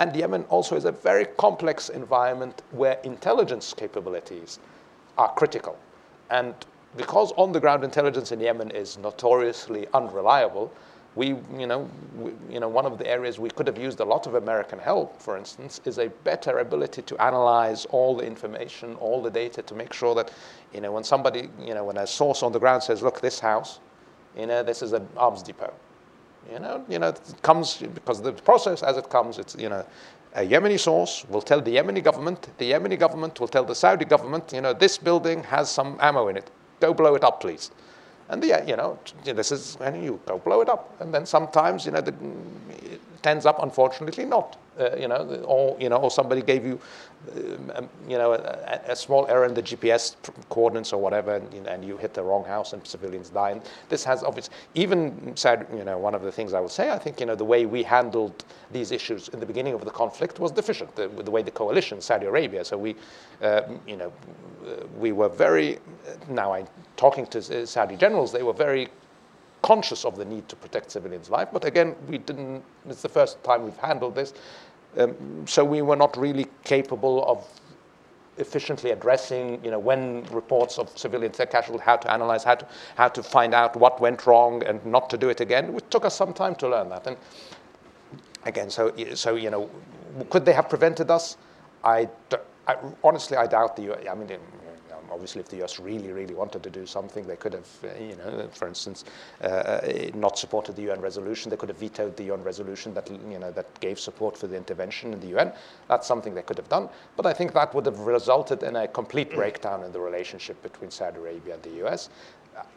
S2: And Yemen also is a very complex environment where intelligence capabilities are critical. And because on the ground intelligence in Yemen is notoriously unreliable, we, you know, we, you know, one of the areas we could have used a lot of American help, for instance, is a better ability to analyze all the information, all the data, to make sure that, you know, when somebody, you know, when a source on the ground says, "Look, this house, you know, this is an arms depot," you know, you know, it comes because the process as it comes, it's, you know, a Yemeni source will tell the Yemeni government, the Yemeni government will tell the Saudi government, you know, this building has some ammo in it. Go blow it up, please. And the, you know, this is, and you go blow it up. And then sometimes, you know, the, ends up, unfortunately, not. Uh, you know, or, you know, or somebody gave you, um, you know, a, a, small error in the GPS coordinates or whatever, and, you know, and, you hit the wrong house and civilians die. And this has obviously, even said, you know, one of the things I would say, I think, you know, the way we handled these issues in the beginning of the conflict was deficient, the, the way the coalition, Saudi Arabia. So we, uh, you know, we were very, now I'm talking to Saudi generals, they were very conscious of the need to protect civilians' life. But again, we didn't, it's the first time we've handled this. Um, so we were not really capable of efficiently addressing, you know, when reports of civilian casualties, how to analyze, how to, how to find out what went wrong and not to do it again. It took us some time to learn that. And again, so, so you know, could they have prevented us? I, I honestly, I doubt the, I mean, obviously, if the US really, really wanted to do something, they could have, uh, you know, for instance, uh, uh not supported the UN resolution. They could have vetoed the UN resolution that, you know, that gave support for the intervention in the UN. That's something they could have done. But I think that would have resulted in a complete breakdown in the relationship between Saudi Arabia and the US.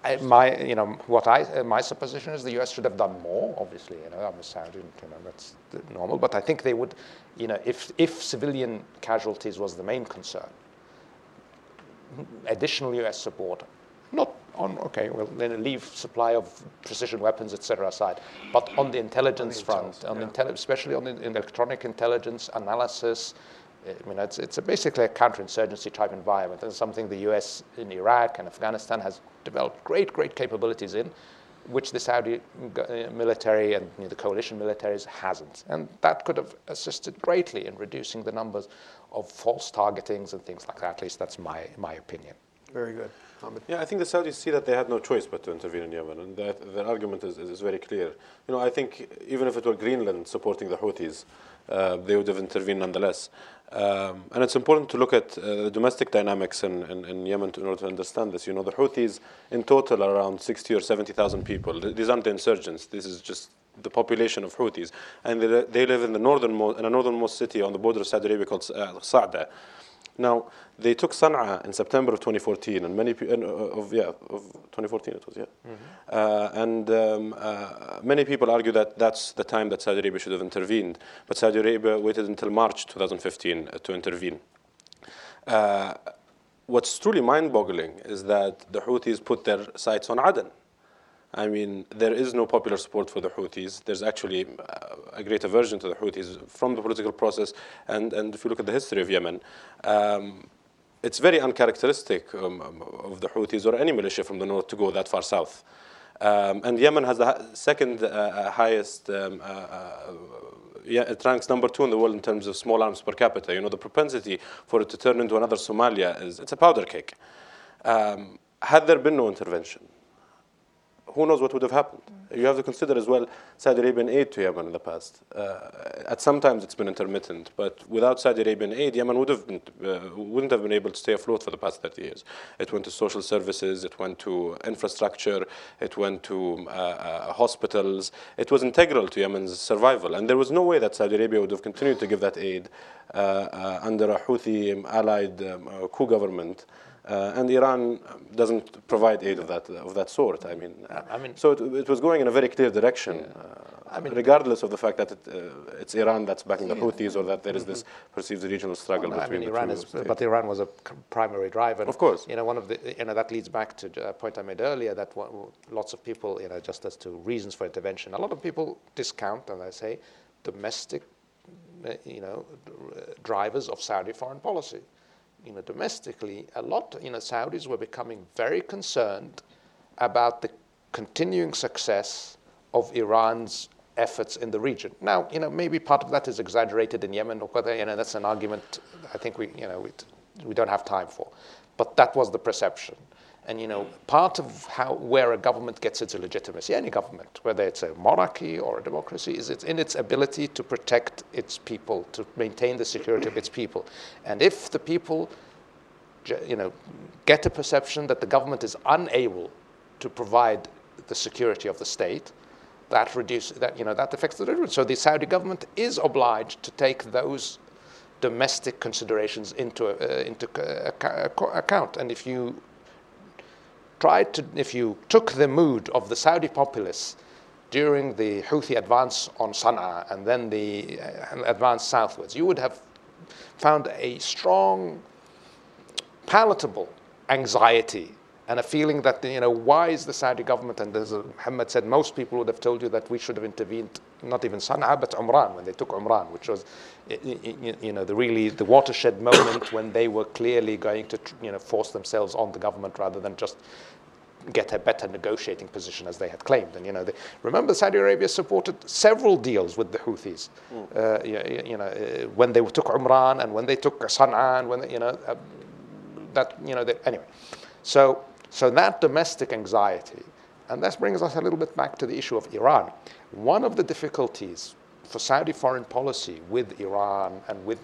S2: I, my, you know, what I, my supposition is the U.S. should have done more. Obviously, you know, I'm a Saudi, you know, that's normal. But I think they would, you know, if if civilian casualties was the main concern, additional US support, not on, okay, well, then leave supply of precision weapons, etc. aside, but on the intelligence on front, on yeah. intelli- especially on the electronic intelligence analysis, I mean, it's, it's a basically a counterinsurgency type environment, and something the US in Iraq and Afghanistan has developed great, great capabilities in, which the Saudi uh, military and you know, the coalition militaries hasn't. And that could have assisted greatly in reducing the numbers of false targetings and things like that. At least that's my, my opinion.
S1: Very good.
S3: Yeah, I think the Saudis see that they had no choice but to intervene in Yemen, and that their argument is, is very clear. You know, I think even if it were Greenland supporting the Houthis, uh, they would have intervened nonetheless. Um, and it's important to look at uh, the domestic dynamics in, in, in, Yemen to, in order to understand this. You know, the Houthis in total are around 60 or 70,000 people. These aren't the insurgents. This is just the population of Houthis. And they, they live in the northernmost, in a northernmost city on the border of Saudi Arabia called uh, Sa'da. Now, they took Sana'a in September of 2014, and many uh, of yeah of 2014 it was yeah, mm-hmm. uh, and um, uh, many people argue that that's the time that Saudi Arabia should have intervened, but Saudi Arabia waited until March 2015 uh, to intervene. Uh, what's truly mind-boggling is that the Houthis put their sights on Aden. I mean, there is no popular support for the Houthis. There's actually uh, a great aversion to the Houthis from the political process. And, and if you look at the history of Yemen, um, it's very uncharacteristic um, of the Houthis or any militia from the north to go that far south. Um, and Yemen has the second uh, uh, highest, um, uh, uh, yeah, it ranks number two in the world in terms of small arms per capita. You know, the propensity for it to turn into another Somalia is, it's a powder cake. Um, had there been no intervention, who knows what would have happened? You have to consider as well Saudi Arabian aid to Yemen in the past. Uh, at some times it's been intermittent, but without Saudi Arabian aid, Yemen would have been, uh, wouldn't have been able to stay afloat for the past 30 years. It went to social services, it went to infrastructure, it went to uh, uh hospitals. It was integral to Yemen's survival, and there was no way that Saudi Arabia would have continued to give that aid uh, uh, under a Houthi allied um, coup government. Uh, and Iran doesn't provide aid of that of that sort. I mean, I mean so it, it was going in a very clear direction. Yeah. Uh, I mean, regardless of the fact that it, uh, it's Iran that's backing the Houthis, or that there is this mm-hmm. perceived regional struggle well, between I mean,
S2: Iran
S3: is,
S2: but Iran was a primary driver.
S3: Of course,
S2: you know, one of the you know that leads back to a point I made earlier that one, lots of people, you know, just as to reasons for intervention, a lot of people discount, as I say, domestic, uh, you know, drivers of Saudi foreign policy you know, domestically, a lot, you know, Saudis were becoming very concerned about the continuing success of Iran's efforts in the region. Now, you know, maybe part of that is exaggerated in Yemen, or whether, you know, that's an argument I think we, you know, we, we don't have time for. But that was the perception. And you know, part of how where a government gets its legitimacy, any government, whether it's a monarchy or a democracy, is it's in its ability to protect its people, to maintain the security of its people. And if the people, you know, get a perception that the government is unable to provide the security of the state, that reduces that you know that affects the delivery. So the Saudi government is obliged to take those domestic considerations into uh, into uh, account. And if you tried to, if you took the mood of the Saudi populace during the Houthi advance on Sana'a and then the uh, advance southwards, you would have found a strong, palatable anxiety and a feeling that, you know, why is the Saudi government, and as Muhammad said, most people would have told you that we should have intervened, not even Sana'a, but Umran, when they took Umran, which was, you know, the really, the watershed moment when they were clearly going to, you know, force themselves on the government rather than just get a better negotiating position as they had claimed. And you know, they, remember Saudi Arabia supported several deals with the Houthis. Mm. Uh, you, you, know, uh, when they took Umran and when they took Sana'a and when they, you know uh, that you know they, anyway. So so that domestic anxiety, and that brings us a little bit back to the issue of Iran. One of the difficulties for Saudi foreign policy with Iran and with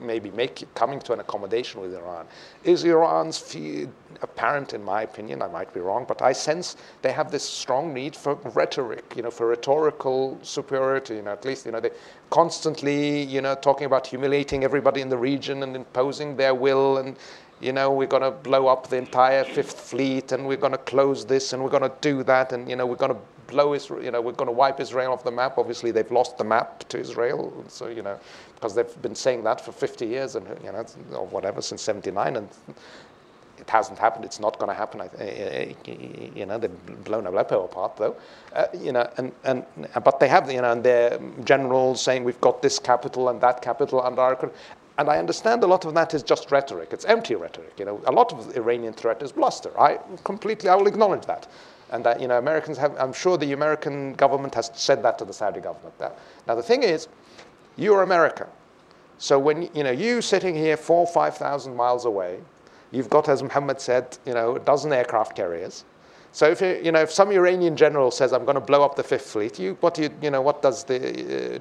S2: maybe make, coming to an accommodation with Iran is Iran's fear, apparent, in my opinion. I might be wrong, but I sense they have this strong need for rhetoric, you know, for rhetorical superiority. You know, at least you know they constantly, you know, talking about humiliating everybody in the region and imposing their will and. You know, we're going to blow up the entire Fifth Fleet, and we're going to close this, and we're going to do that, and you know, we're going to blow Israel, you know, we're going to wipe Israel off the map. Obviously, they've lost the map to Israel, so you know, because they've been saying that for 50 years and you know, or whatever since 79, and it hasn't happened. It's not going to happen. Eh, eh, eh, you know, they've blown Aleppo apart, though. Uh, you know, and, and but they have, you know, and their generals saying we've got this capital and that capital under our and I understand a lot of that is just rhetoric. It's empty rhetoric. You know, a lot of the Iranian threat is bluster. I completely, I will acknowledge that. And that, you know, Americans have, I'm sure the American government has said that to the Saudi government. There. Now, the thing is, you're America. So when, you know, you sitting here four, 5,000 miles away, you've got, as Mohammed said, you know, a dozen aircraft carriers. So if, you, you know, if some Iranian general says, I'm going to blow up the Fifth Fleet, you, what, do you, you know, what does the uh,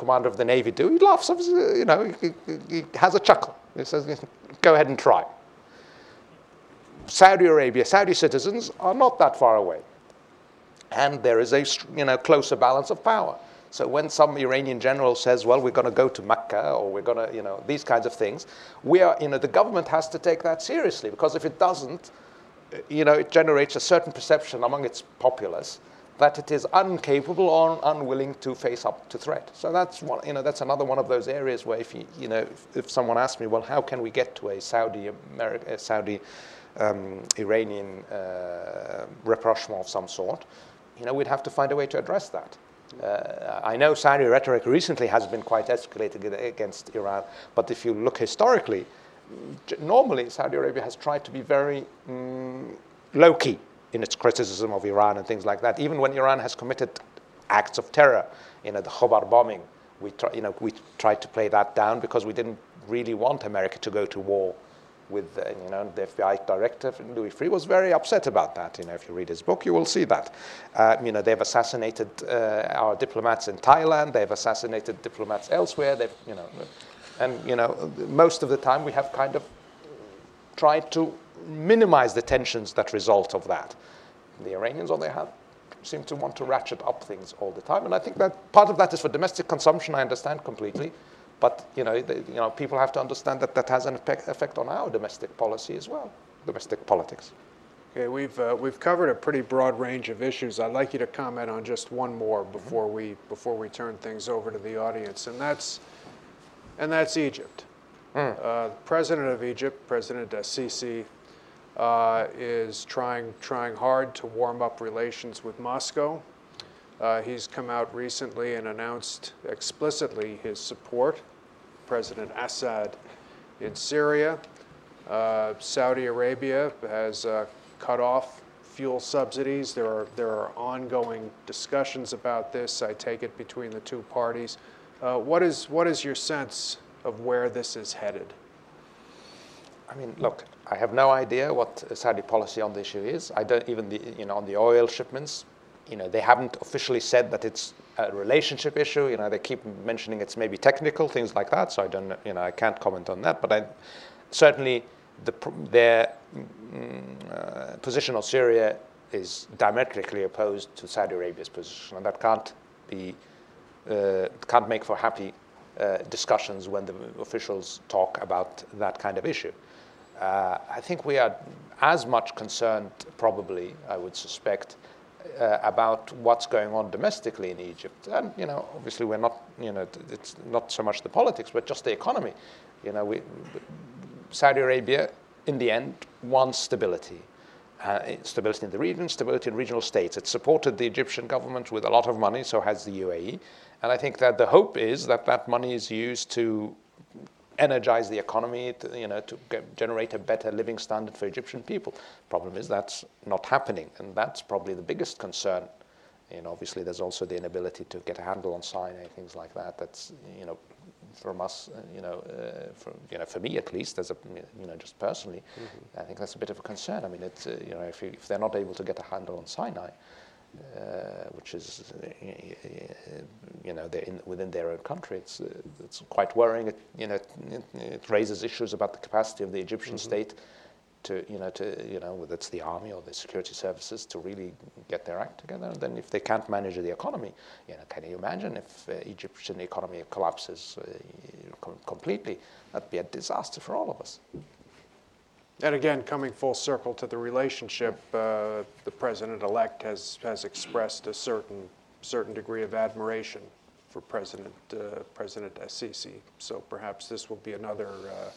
S2: commander of the Navy do? He laughs, you know, he, he has a chuckle. He says, go ahead and try. Saudi Arabia, Saudi citizens are not that far away. And there is a you know, closer balance of power. So when some Iranian general says, well, we're going to go to Mecca or we're going to, you know, these kinds of things, we are, you know, the government has to take that seriously because if it doesn't, you know, it generates a certain perception among its populace that it is incapable or unwilling to face up to threat. So that's one, you know, that's another one of those areas where if you, you know, if, if someone asks me, well, how can we get to a Saudi, America, Saudi um, Iranian uh, rapprochement of some sort, you know, we'd have to find a way to address that. Uh, I know Saudi rhetoric recently has been quite escalated against Iran, but if you look historically, normally Saudi Arabia has tried to be very um, low key in its criticism of Iran and things like that. Even when Iran has committed acts of terror, you know, the Khobar bombing, we, try, you know, we tried to play that down because we didn't really want America to go to war with uh, you know the FBI director Louis Freeh, was very upset about that. You know, if you read his book, you will see that. Uh, you know, they've assassinated uh, our diplomats in Thailand. They've assassinated diplomats elsewhere. They've you know, and you know, most of the time we have kind of tried to minimize the tensions that result of that. The Iranians, on the other hand, seem to want to ratchet up things all the time, and I think that part of that is for domestic consumption. I understand completely. But you know, the, you know, people have to understand that that has an effect, on our domestic policy as well, domestic politics.
S1: Okay, we've, uh, we've covered a pretty broad range of issues. I'd like you to comment on just one more before we, before we turn things over to the audience, and that's, and that's Egypt. Uh, the president of Egypt, President Sisi, uh, is trying, trying hard to warm up relations with Moscow. Uh, he's come out recently and announced explicitly his support President Assad in Syria. Uh, Saudi Arabia has uh, cut off fuel subsidies. There are, there are ongoing discussions about this, I take it, between the two parties. Uh, what, is, what is your sense of where this is headed?
S2: I mean, look, I have no idea what Saudi policy on the issue is. I don't even, the, you know, on the oil shipments, you know, they haven't officially said that it's a relationship issue. You know, they keep mentioning it's maybe technical things like that. So I don't, you know, I can't comment on that. But I certainly the, their mm, uh, position on Syria is diametrically opposed to Saudi Arabia's position, and that can't be uh, can't make for happy uh, discussions when the officials talk about that kind of issue. Uh, I think we are as much concerned, probably, I would suspect, uh, about what's going on domestically in Egypt. And, you know, obviously we're not, you know, it's not so much the politics, but just the economy. You know, we, Saudi Arabia, in the end, wants stability. Uh, stability in the region, stability in regional states. It supported the Egyptian government with a lot of money, so has the UAE. And I think that the hope is that that money is used to energize the economy, to, you know, to get, generate a better living standard for Egyptian people. Problem is that's not happening, and that's probably the biggest concern. You know, obviously, there's also the inability to get a handle on Sinai, things like that. That's you know, from us, you know, uh, from, you know, for me at least, as a, you know, just personally, mm-hmm. I think that's a bit of a concern. I mean, it's, uh, you know, if, you, if, they're not able to get a handle on Sinai, uh, which is, you know, they're in, within their own country. It's, uh, it's quite worrying. It, you know, it, it, raises issues about the capacity of the Egyptian mm-hmm. state to, you know, to, you know, whether it's the army or the security services to really get their act together. And then if they can't manage the economy, you know, can you imagine if uh, Egyptian economy collapses uh, com- completely? That'd be a disaster for all of us.
S1: And again, coming full circle to the relationship, uh, the president-elect has, has expressed a certain, certain degree of admiration for President, uh, President Sisi. So perhaps this will be another uh,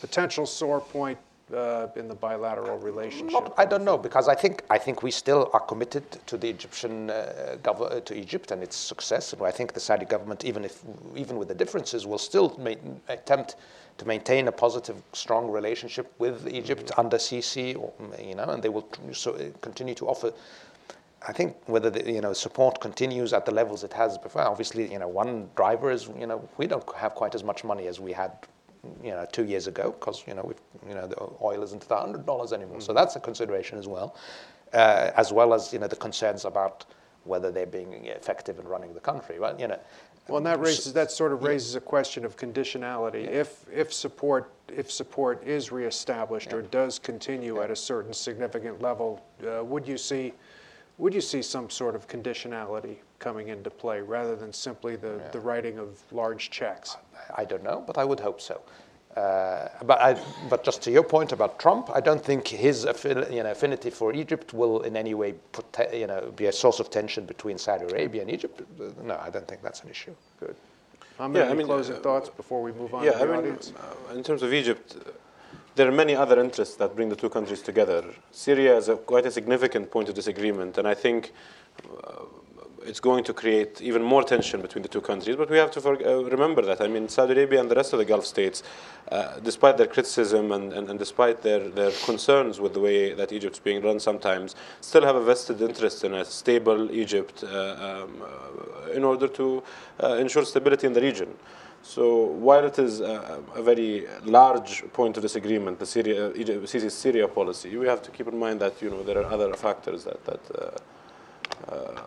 S1: potential sore point uh, in the bilateral relationship?
S2: Not, I don't know because I think I think we still are committed to the Egyptian uh, gov- to Egypt and its success, and I think the Saudi government, even if even with the differences, will still attempt to maintain a positive, strong relationship with Egypt mm-hmm. under Sisi, or, you know, and they will so uh, continue to offer. I think whether the you know support continues at the levels it has before. Obviously, you know, one driver is you know we don't have quite as much money as we had you know, two years ago because you know, we you know, the oil isn't at hundred dollars anymore. Mm-hmm. So that's a consideration as well, uh, as well as you know the concerns about whether they're being effective in running the country. Well, you know.
S1: Well, and that raises that sort of raises yeah. a question of conditionality. Yeah. If if support if support is reestablished yeah. or does continue at a certain significant level, uh, would you see would you see some sort of conditionality coming into play rather than simply the, the writing of large checks?
S2: I don't know, but I would hope so. Uh, but, I, but just to your point about Trump, I don't think his you know, affinity for Egypt will in any way put, you know, be a source of tension between Saudi Arabia and Egypt. No, I don't think that's an issue.
S1: Good. How many yeah, I mean, closing uh, thoughts before we move on
S3: yeah,
S1: to the
S3: I mean,
S1: audience?
S3: Uh, in terms of Egypt, there are many other interests that bring the two countries together. Syria is a, quite a significant point of disagreement, and I think uh, it's going to create even more tension between the two countries. But we have to uh, remember that. I mean, Saudi Arabia and the rest of the Gulf states, uh, despite their criticism and, and, and, despite their, their concerns with the way that Egypt's being run sometimes, still have a vested interest in a stable Egypt uh, um, uh, in order to uh, ensure stability in the region. So while it is a, a very large point of disagreement, the Syria, Egypt, Syria policy, we have to keep in mind that you know there are other factors that that uh, uh,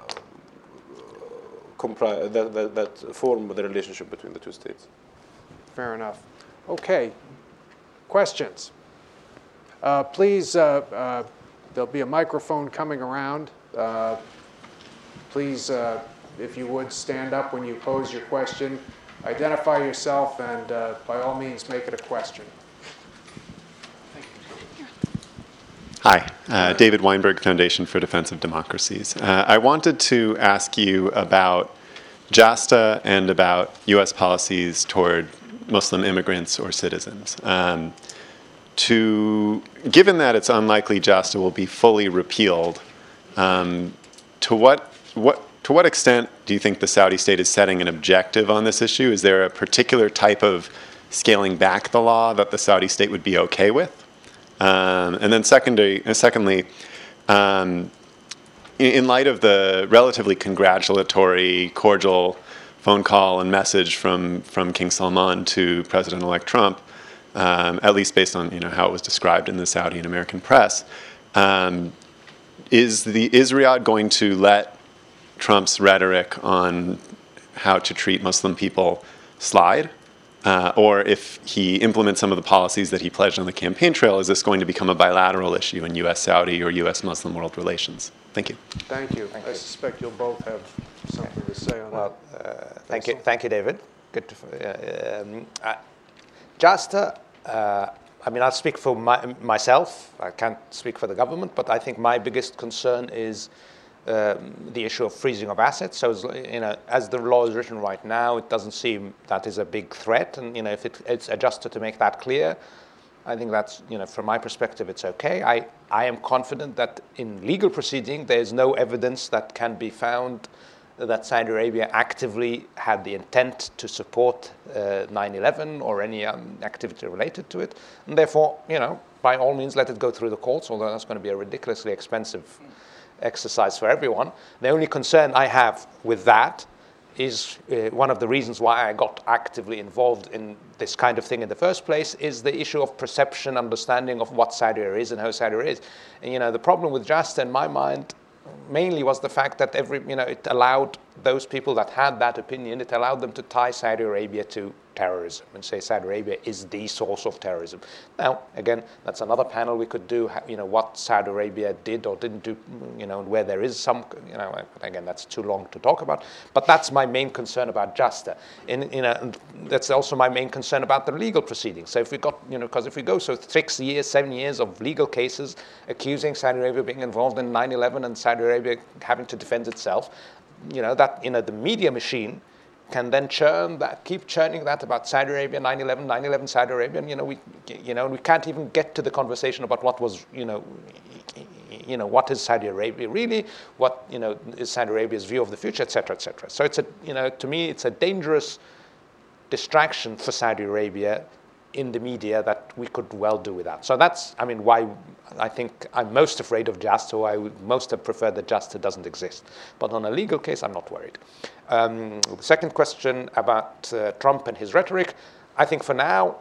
S3: compri- that, that, that form the relationship between the two states.
S1: Fair enough. Okay. Questions? Uh, Please, uh, uh, there'll be a microphone coming around. Uh, Please, uh, if you would, stand up when you pose your question. Identify yourself and uh, by all means, make it a question.
S4: Hi, uh, David Weinberg, Foundation for Defense of Democracies. Uh, I wanted to ask you about JASTA and about U.S. policies toward Muslim immigrants or citizens. Um, to, given that it's unlikely JASTA will be fully repealed, um, to what, what, to what extent do you think the Saudi state is setting an objective on this issue? Is there a particular type of scaling back the law that the Saudi state would be okay with? Um, and then secondary, uh, secondly, um, in, in light of the relatively congratulatory, cordial phone call and message from, from King Salman to President-elect Trump, um, at least based on you know how it was described in the Saudi and American press, um, is the is Riyadh going to let Trump's rhetoric on how to treat Muslim people slide? Uh, or if he implements some of the policies that he pledged on the campaign trail, is this going to become a bilateral issue in U.S. Saudi or U.S. Muslim world relations? Thank you.
S1: Thank you. I suspect you'll both have something to say on that.
S2: Well, uh, thank you, thank you, David. Good. To, uh, um, uh, JASTA. Uh, I mean, I'll speak for my, myself. I can't speak for the government, but I think my biggest concern is um, the issue of freezing of assets. So, you know, as the law is written right now, it doesn't seem that is a big threat. And you know, if it, it's adjusted to make that clear, I think that's you know, from my perspective, it's okay. I, I am confident that in legal proceeding, there is no evidence that can be found that Saudi Arabia actively had the intent to support uh, 9/11 or any um, activity related to it, and therefore, you know, by all means, let it go through the courts. Although that's going to be a ridiculously expensive exercise for everyone. The only concern I have with that is uh, one of the reasons why I got actively involved in this kind of thing in the first place is the issue of perception, understanding of what Saudi Arabia is and how Saudi Arabia is. And, you know, the problem with JASTA in my mind mainly was the fact that every, you know, it allowed those people that had that opinion, it allowed them to tie Saudi Arabia to terrorism and say Saudi Arabia is the source of terrorism. Now, again, that's another panel we could do, you know, what Saudi Arabia did or didn't do, you know, where there is some, you know, again, that's too long to talk about. But that's my main concern about JASTA. And, you know, and that's also my main concern about the legal proceedings. So if we got, you know, because if we go so six years, seven years of legal cases accusing Saudi Arabia being involved in 9-11 and Saudi Arabia having to defend itself, you know, that, you know, the media machine can then churn that, keep churning that about Saudi Arabia, 9/11, 9/11 Saudi Arabia, and you know we, you know, we can't even get to the conversation about what was, you know, you know, what is Saudi Arabia really, what you know is Saudi Arabia's view of the future, etc., etc. So it's a, you know, to me, it's a dangerous distraction for Saudi Arabia in the media that we could well do without. So that's, I mean, why I think I'm most afraid of JASTA, or I would most have preferred that JASTA doesn't exist. But on a legal case, I'm not worried. Um, the second question about uh, Trump and his rhetoric, I think for now,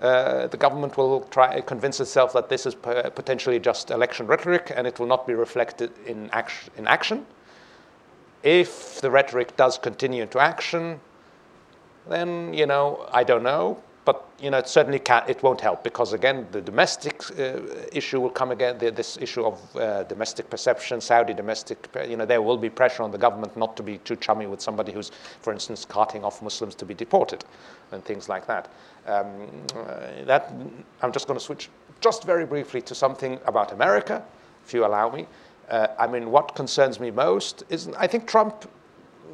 S2: uh, the government will try convince itself that this is potentially just election rhetoric and it will not be reflected in, act- in action. If the rhetoric does continue into action, then, you know, I don't know but you know, it certainly can, it won't help because again, the domestic uh, issue will come again. The, this issue of uh, domestic perception, Saudi domestic, you know, there will be pressure on the government not to be too chummy with somebody who's, for instance, carting off Muslims to be deported, and things like that. Um, uh, that I'm just going to switch just very briefly to something about America, if you allow me. Uh, I mean, what concerns me most is I think Trump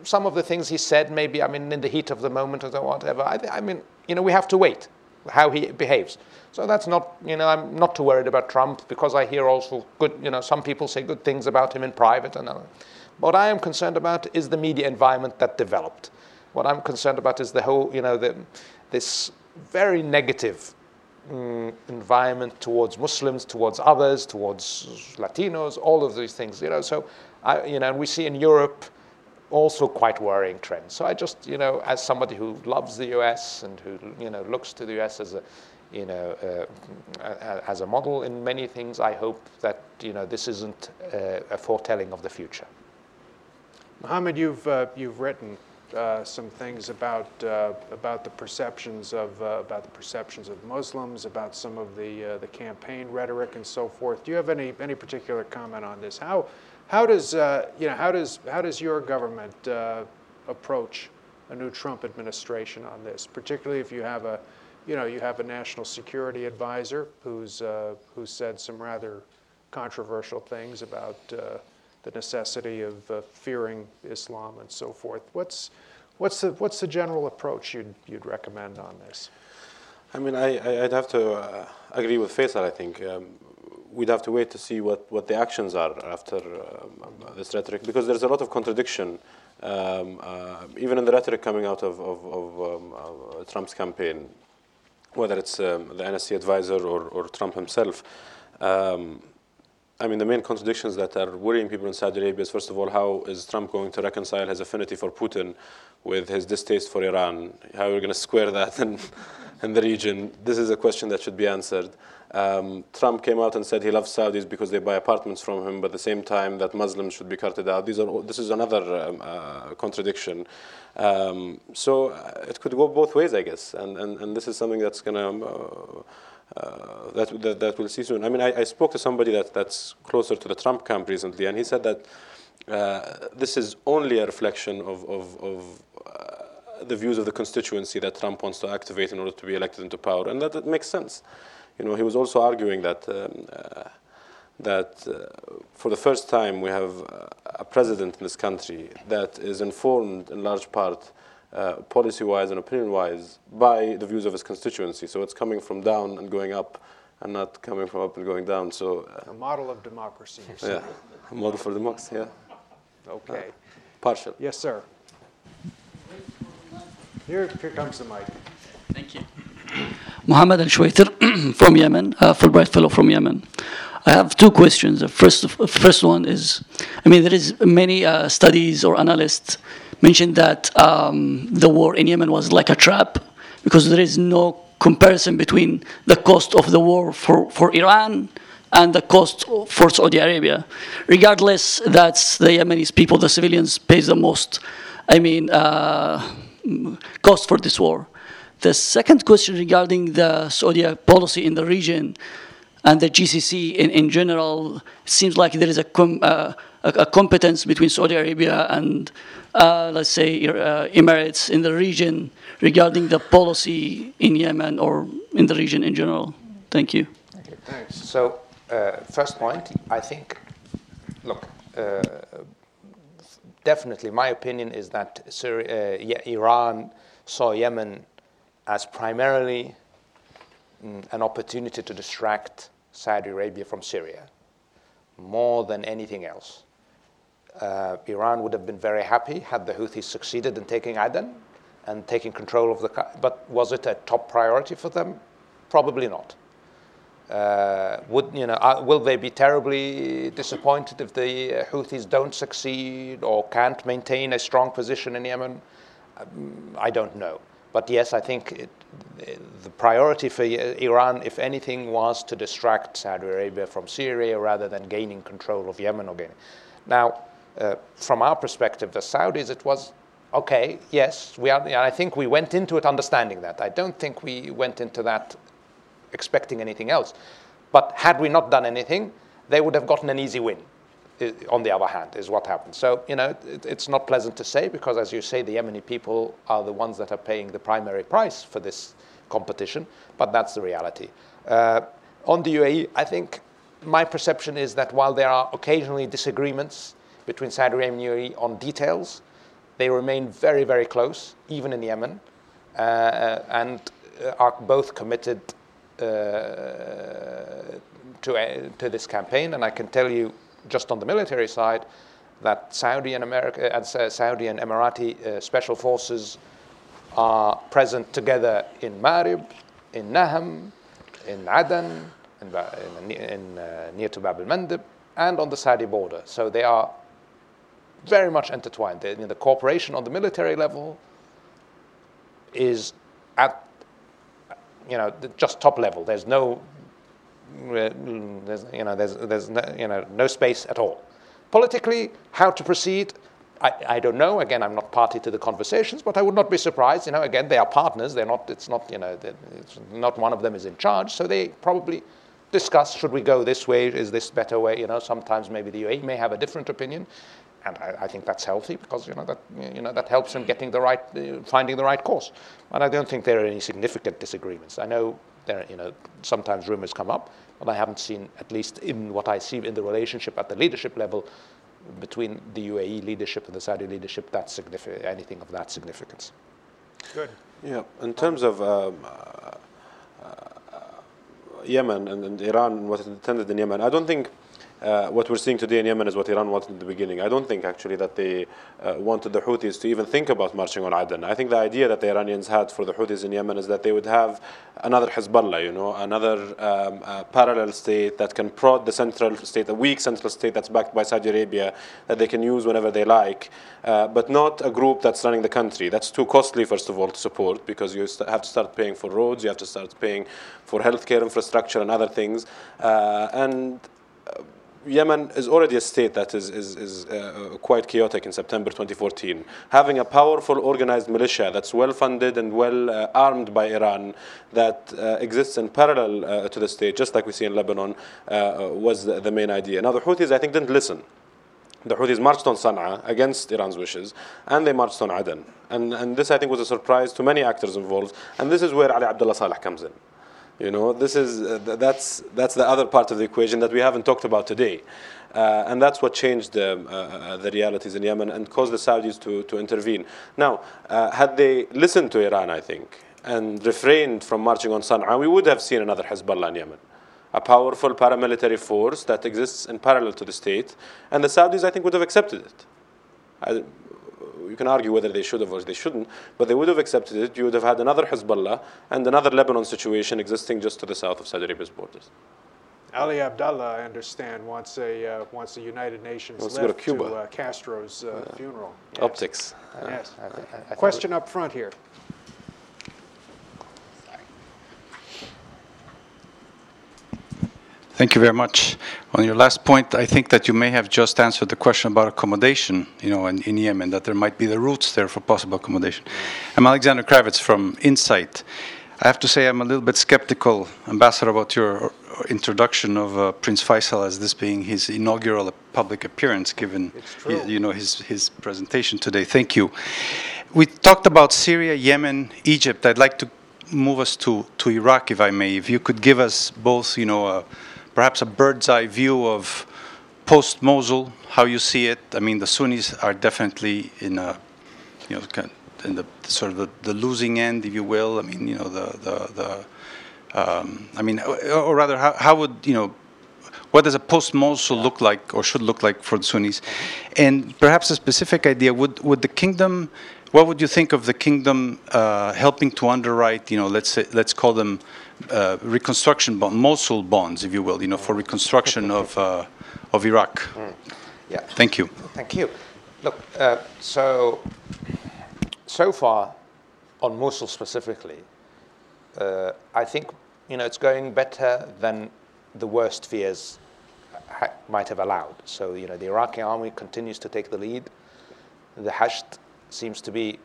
S2: some of the things he said, maybe, I mean, in the heat of the moment or whatever, I, I mean, you know, we have to wait how he behaves. So that's not, you know, I'm not too worried about Trump because I hear also good, you know, some people say good things about him in private and other. What I am concerned about is the media environment that developed. What I'm concerned about is the whole, you know, the, this very negative um, environment towards Muslims, towards others, towards Latinos, all of these things, you know. So, I, you know, we see in Europe also quite worrying trend. So I just, you know, as somebody who loves the US and who, you know, looks to the US as a, you know, uh, as a model in many things, I hope that, you know, this isn't uh, a foretelling of the future.
S1: Mohammed, you've, uh, you've written uh, some things about, uh, about the perceptions of, uh, about the perceptions of Muslims, about some of the, the campaign rhetoric and so forth. Do you have any, any particular comment on this? How, how does, uh, you know, how does, how does your government uh, approach a new Trump administration on this, particularly if you have a, you know, you have a national security advisor who's, uh, who's said some rather controversial things about uh, the necessity of uh, fearing Islam and so forth. What's, what's, the, what's the general approach you'd, you'd recommend on this?
S3: I mean, I, I'd have to uh, agree with Faisal, I think. Um, we'd have to wait to see what, what the actions are after um, this rhetoric, because there's a lot of contradiction, um, uh, even in the rhetoric coming out of, of, of, um, of Trump's campaign, whether it's um, the NSC advisor or, or Trump himself. I mean, the main contradictions that are worrying people in Saudi Arabia is, first of all, how is Trump going to reconcile his affinity for Putin with his distaste for Iran? How are we going to square that in, in the region? This is a question that should be answered. Um, Trump came out and said he loves Saudis because they buy apartments from him, but at the same time that Muslims should be carted out. These are, this is another um, uh, contradiction. Um, so uh, it could go both ways, I guess, and, and, and this is something that's going to, uh, uh, that, that, that, we'll see soon. I mean, I, I, spoke to somebody that, that's closer to the Trump camp recently, and he said that uh, this is only a reflection of, of, of uh, the views of the constituency that Trump wants to activate in order to be elected into power, and that, that makes sense you know, he was also arguing that um, uh, that uh, for the first time we have a president in this country that is informed in large part, uh, policy-wise and opinion-wise, by the views of his constituency. So it's coming from down and going up, and not coming from up and going down. So
S1: uh, a model of democracy.
S3: Yeah, a model for democracy. Yeah.
S1: Okay.
S3: partial.
S1: Yes, sir. Here, here comes the mic.
S5: Thank you. Mohammed Al Shwaiter from Yemen, a Fulbright Fellow from Yemen. I have two questions. The first, first one is, I mean, there is many uh, studies or analysts mentioned that um, the war in Yemen was like a trap because there is no comparison between the cost of the war for, for Iran and the cost for Saudi Arabia. Regardless, that's the Yemenis people, the civilians, pays the most. I mean, uh, cost for this war. The second question regarding the Saudi policy in the region and the GCC in, in general, seems like there is a, com, uh, a, a, competence between Saudi Arabia and, uh, let's say, uh, Emirates in the region regarding the policy in Yemen or in the region in general. Thank you.
S1: Thanks.
S2: So, uh, first point, I think, look, uh, definitely my opinion is that Syria, uh, Iran saw Yemen as primarily mm, an opportunity to distract Saudi Arabia from Syria more than anything else. Uh, Iran would have been very happy had the Houthis succeeded in taking Aden and taking control of the. But was it a top priority for them? Probably not. Uh, would you know? Uh, will they be terribly disappointed if the Houthis don't succeed or can't maintain a strong position in Yemen? Um, I don't know. But yes, I think it, the priority for Iran, if anything, was to distract Saudi Arabia from Syria rather than gaining control of Yemen or gaining. Now, uh, from our perspective, the Saudis, it was okay. Yes, we are. I think we went into it understanding that. I don't think we went into that expecting anything else. But had we not done anything, they would have gotten an easy win on the other hand, is what happened. So, you know, it, it's not pleasant to say because, as you say, the Yemeni people are the ones that are paying the primary price for this competition, but that's the reality. Uh, on the UAE, I think my perception is that while there are occasionally disagreements between Saudi Arabia and UAE on details, they remain very, very close, even in Yemen, uh, and uh, are both committed uh, to, uh, to this campaign. And I can tell you just on the military side, that Saudi and America, uh, Saudi and Emirati special forces are present together in Marib, in Naham, in Aden, in, in, in uh, near to Bab al Mandeb, and on the Saudi border. So they are very much intertwined. The, you know, the cooperation on the military level is at you know just top level. There's no uh, there's, you know there's, there's no, you know no space at all. Politically, how to proceed, I, I don't know. Again, I'm not party to the conversations, but I would not be surprised. You know, again, they are partners. They're not. It's not. You know, it's not one of them is in charge. So they probably discuss: should we go this way? Is this better way? You know, sometimes maybe the UAE may have a different opinion, and I, I think that's healthy because you know that you know that helps in getting the right, uh, finding the right course. And I don't think there are any significant disagreements. I know there, you know, sometimes rumors come up, but I haven't seen, at least in what I see in the relationship at the leadership level between the UAE leadership and the Saudi leadership, that's significant, anything of that significance.
S1: Good.
S3: Yeah, in terms of um, uh, uh, Yemen and, and Iran and what intended in Yemen, I don't think uh, what we're seeing today in Yemen is what Iran wanted in the beginning. I don't think actually that they uh, wanted the Houthis to even think about marching on Aden. I think the idea that the Iranians had for the Houthis in Yemen is that they would have another Hezbollah, you know, another um, uh, parallel state that can prod the central state, a weak central state that's backed by Saudi Arabia that they can use whenever they like, uh, but not a group that's running the country. That's too costly, first of all, to support because you have to start paying for roads, you have to start paying for healthcare infrastructure and other things, uh, and Yemen is already a state that is, is, is uh, quite chaotic in September 2014. Having a powerful organized militia that's well funded and well uh, armed by Iran that uh, exists in parallel uh, to the state, just like we see in Lebanon, uh, was the, the, main idea. Now, the Houthis, I think, didn't listen. The Houthis marched on Sana'a against Iran's wishes, and they marched on Aden. And, and this, I think, was a surprise to many actors involved. And this is where Ali Abdullah Saleh comes in. You know, this is, uh, that's, that's the other part of the equation that we haven't talked about today. Uh, and that's what changed the, uh, uh the realities in Yemen and caused the Saudis to, to intervene. Now, uh, had they listened to Iran, I think, and refrained from marching on Sana'a, we would have seen another Hezbollah in Yemen. A powerful paramilitary force that exists in parallel to the state. And the Saudis, I think, would have accepted it. I, you can argue whether they should have or they shouldn't, but they would have accepted it. You would have had another Hezbollah and another Lebanon situation existing just to the south of Saudi Arabia's borders.
S1: Ali Abdullah, I understand, wants a uh, wants the United Nations
S3: Let's
S1: left
S3: to,
S1: to uh, Castro's uh, yeah. funeral.
S3: Yes. Optics.
S1: Yes. Question up front here.
S6: Thank you very much. On your last point, I think that you may have just answered the question about accommodation, you know, in, in Yemen, that there might be the routes there for possible accommodation. I'm Alexander Kravitz from Insight. I have to say I'm a little bit skeptical, Ambassador, about your introduction of uh, Prince Faisal as this being his inaugural public appearance, given his, you know his his presentation today. Thank you. We talked about Syria, Yemen, Egypt. I'd like to move us to to Iraq, if I may. If you could give us both, you know. Uh, perhaps a bird's eye view of post Mosul, how you see it. I mean, the Sunnis are definitely in a, you know, in the sort of the, the losing end, if you will. I mean, you know, the the, the um, I mean, or rather, how, how would you know? What does a post Mosul look like, or should look like for the Sunnis? And perhaps a specific idea: would would the kingdom what would you think of the kingdom uh, helping to underwrite, you know, let's say, let's call them uh, reconstruction bond, Mosul bonds, if you will, you know, for reconstruction of uh, of Iraq? Mm.
S2: Yeah.
S6: Thank you.
S2: Thank you. Look, uh, so so far on Mosul specifically, uh, I think you know it's going better than the worst fears ha- might have allowed. So you know the Iraqi army continues to take the lead. The Hashd seems to be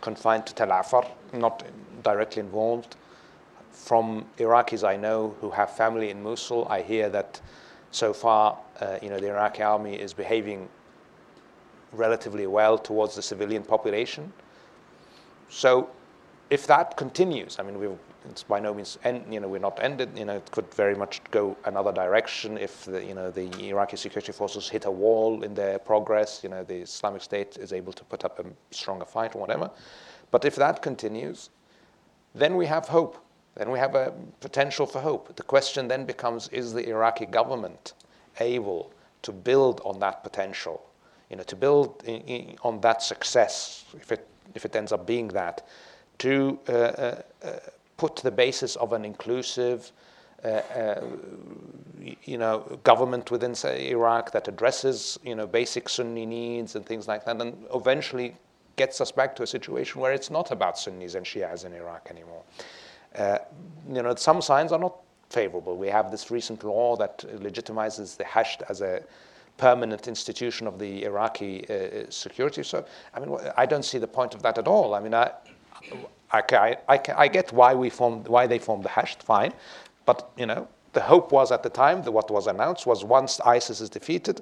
S2: confined to Tel Afar, not directly involved. From Iraqis I know who have family in Mosul, I hear that so far, uh, you know, the Iraqi army is behaving relatively well towards the civilian population. So, if that continues, I mean, it's by no means end, you know we're not ended. You know it could very much go another direction if the you know the Iraqi security forces hit a wall in their progress. You know the Islamic State is able to put up a stronger fight or whatever. But if that continues, then we have hope. Then we have a potential for hope. The question then becomes: Is the Iraqi government able to build on that potential? You know, to build in, in, on that success, if it if it ends up being that, to uh, uh, uh put the basis of an inclusive, uh, uh, you know, government within say, Iraq that addresses, you know, basic Sunni needs and things like that, and eventually gets us back to a situation where it's not about Sunnis and Shias in Iraq anymore. Uh, you know, some signs are not favorable. We have this recent law that legitimizes the Hashd as a permanent institution of the Iraqi uh, security. So, I mean, I don't see the point of that at all. I mean, I, I, I, I get why we formed, why they formed the Hashd, fine, but you know, the hope was at the time that what was announced was once ISIS is defeated,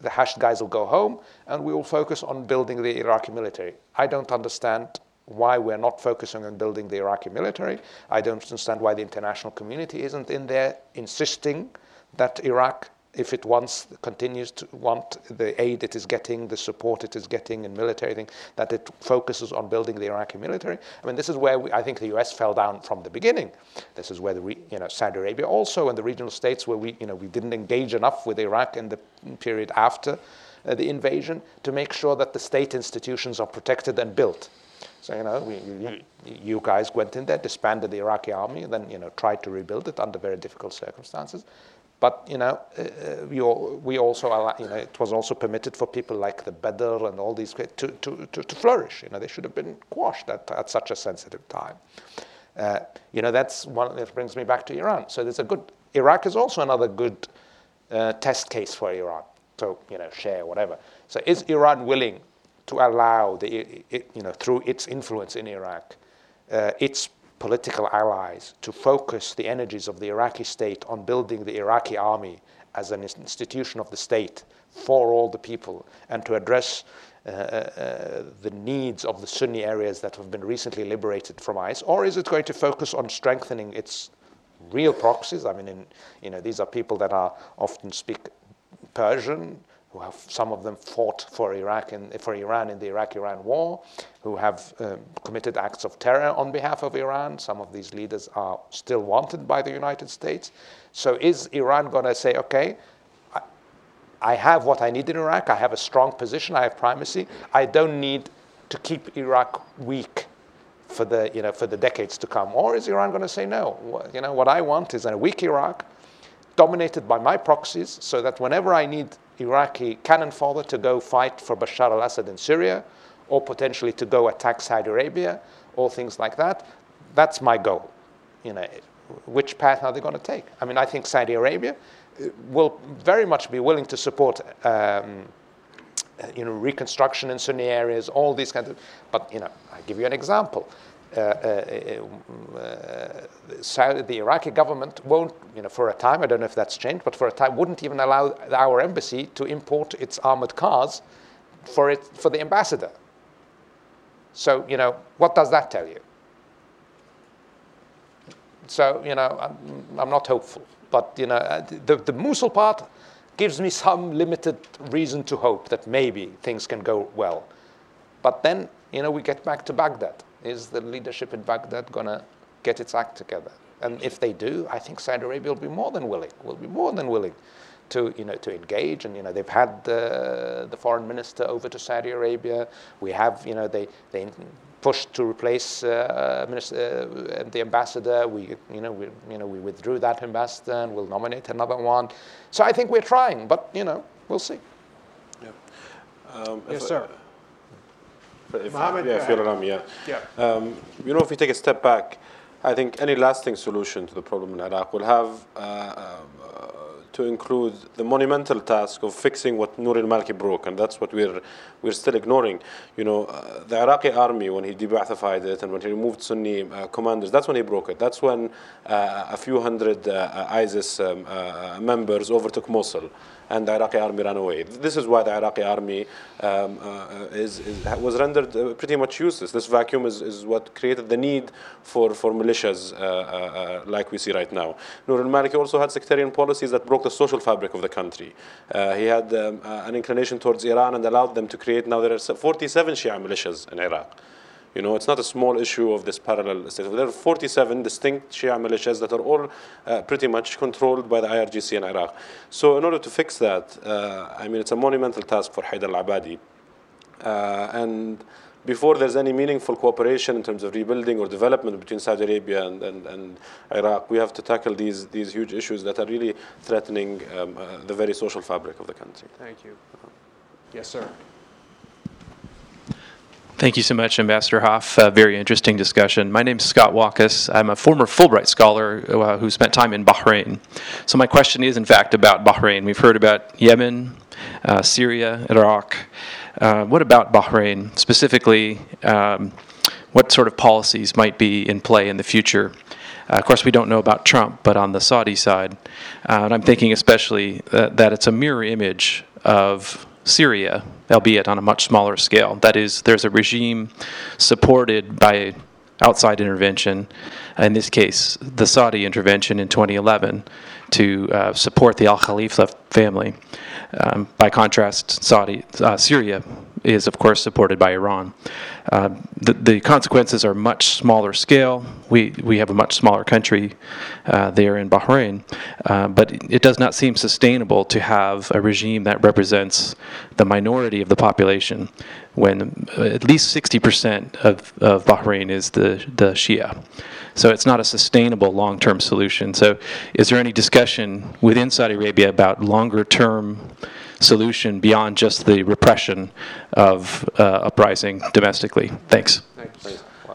S2: the Hashd guys will go home and we will focus on building the Iraqi military. I don't understand why we're not focusing on building the Iraqi military. I don't understand why the international community isn't in there insisting that Iraq if it wants continues to want the aid it is getting, the support it is getting in military thing, that it focuses on building the Iraqi military. I mean, this is where we, I think the U.S. fell down from the beginning. This is where the re, you know Saudi Arabia also and the regional states where we you know we didn't engage enough with Iraq in the period after uh, the invasion to make sure that the state institutions are protected and built. So you know, we, you, guys went in there, disbanded the Iraqi army, and then you know tried to rebuild it under very difficult circumstances. But you know, uh, we, all, we also you know, it was also permitted for people like the Badr and all these to, to, to, to flourish. You know, they should have been quashed at, at such a sensitive time. Uh, you know, that's one that brings me back to Iran. So there's a good. Iraq is also another good uh, test case for Iran. So you know, share whatever. So is Iran willing to allow the, it, you know, through its influence in Iraq, uh, its political allies to focus the energies of the Iraqi state on building the Iraqi army as an institution of the state for all the people and to address uh, uh, the needs of the Sunni areas that have been recently liberated from ISIS? Or is it going to focus on strengthening its real proxies? I mean, in, you know, these are people that are often speak Persian, who have some of them fought for Iraq and for Iran in the Iraq-Iran war, who have um, committed acts of terror on behalf of Iran. Some of these leaders are still wanted by the United States. So is Iran going to say, okay, I, I have what I need in Iraq. I have a strong position. I have primacy. I don't need to keep Iraq weak for the you know for the decades to come. Or is Iran going to say no? You know what I want is a weak Iraq dominated by my proxies, so that whenever I need Iraqi cannon fodder to go fight for Bashar al Assad in Syria, or potentially to go attack Saudi Arabia, or things like that. That's my goal. You know, which path are they going to take? I mean, I think Saudi Arabia uh, will very much be willing to support. Um, you know, reconstruction in Sunni areas, all these kinds of. But you know, I give you an example. Uh, uh, uh, the Iraqi government won't, you know, for a time, I don't know if that's changed, but for a time wouldn't even allow our embassy to import its armored cars for, it, for the ambassador. So, you know, what does that tell you? So, you know, I'm, I'm not hopeful. But, you know, the, the Mosul part gives me some limited reason to hope that maybe things can go well. But then, you know, we get back to Baghdad. Is the leadership in Baghdad going to get its act together? And if they do, I think Saudi Arabia will be more than willing, will be more than willing to, you know, to engage. And, you know, they've had the, the foreign minister over to Saudi Arabia. We have, you know, they, they pushed to replace uh, minister, uh, the ambassador. We, you know, we, you know, we withdrew that ambassador and we'll nominate another one. So I think we're trying, but, you know, we'll see.
S3: Yeah. Um,
S1: yes, sir.
S3: If,
S1: Mohammed,
S3: yeah, if you're around, yeah.
S1: Yeah.
S3: Um, you know, if we take a step back, I think any lasting solution to the problem in Iraq will have uh, uh, to include the monumental task of fixing what Nouri al-Maliki broke, and that's what we're we're still ignoring. You know, uh, the Iraqi army when he de-Ba'athified it and when he removed Sunni uh, commanders, that's when he broke it. That's when uh, a few hundred uh, ISIS um, uh, members overtook Mosul and the Iraqi army ran away. This is why the Iraqi army um, uh, is, is, was rendered uh, pretty much useless. This vacuum is, is what created the need for, for militias uh, uh, uh like we see right now. Nouri al-Maliki also had sectarian policies that broke the social fabric of the country. He had um, an inclination towards Iran and allowed them to create, now there are 47 Shia militias in Iraq. You know, it's not a small issue of this parallel state. There are 47 distinct Shia militias that are all uh, pretty much controlled by the IRGC in Iraq. So in order to fix that, uh, I mean, it's a monumental task for Haider al-Abadi. Uh, and before there's any meaningful cooperation in terms of rebuilding or development between Saudi Arabia and, and, and Iraq, we have to tackle these, these huge issues that are really threatening um, uh, the very social fabric of the country.
S1: Thank you. Yes, sir.
S7: Thank you so much, Ambassador Hof. Very interesting discussion. My name is Scott Walkus. I'm a former Fulbright scholar uh, who spent time in Bahrain. So, my question is, in fact, about Bahrain. We've heard about Yemen, uh, Syria, Iraq. Uh, what about Bahrain? Specifically, um, what sort of policies might be in play in the future? Uh, of course, we don't know about Trump, but on the Saudi side, uh, and I'm thinking especially that, that it's a mirror image of Syria, albeit on a much smaller scale. That is, there's a regime supported by outside intervention, in this case, the Saudi intervention in 2011, to uh, support the Al Khalifa family. Um, by contrast, Saudi, uh, Syria is, of course, supported by Iran. Uh, the, the, consequences are much smaller scale. We, we have a much smaller country uh, there in Bahrain, uh, but it does not seem sustainable to have a regime that represents the minority of the population when at least 60% of, of Bahrain is the, the Shia. So it's not a sustainable long term solution. So, is there any discussion within Saudi Arabia about longer term? Solution beyond just the repression of uh, uprising domestically. Thanks.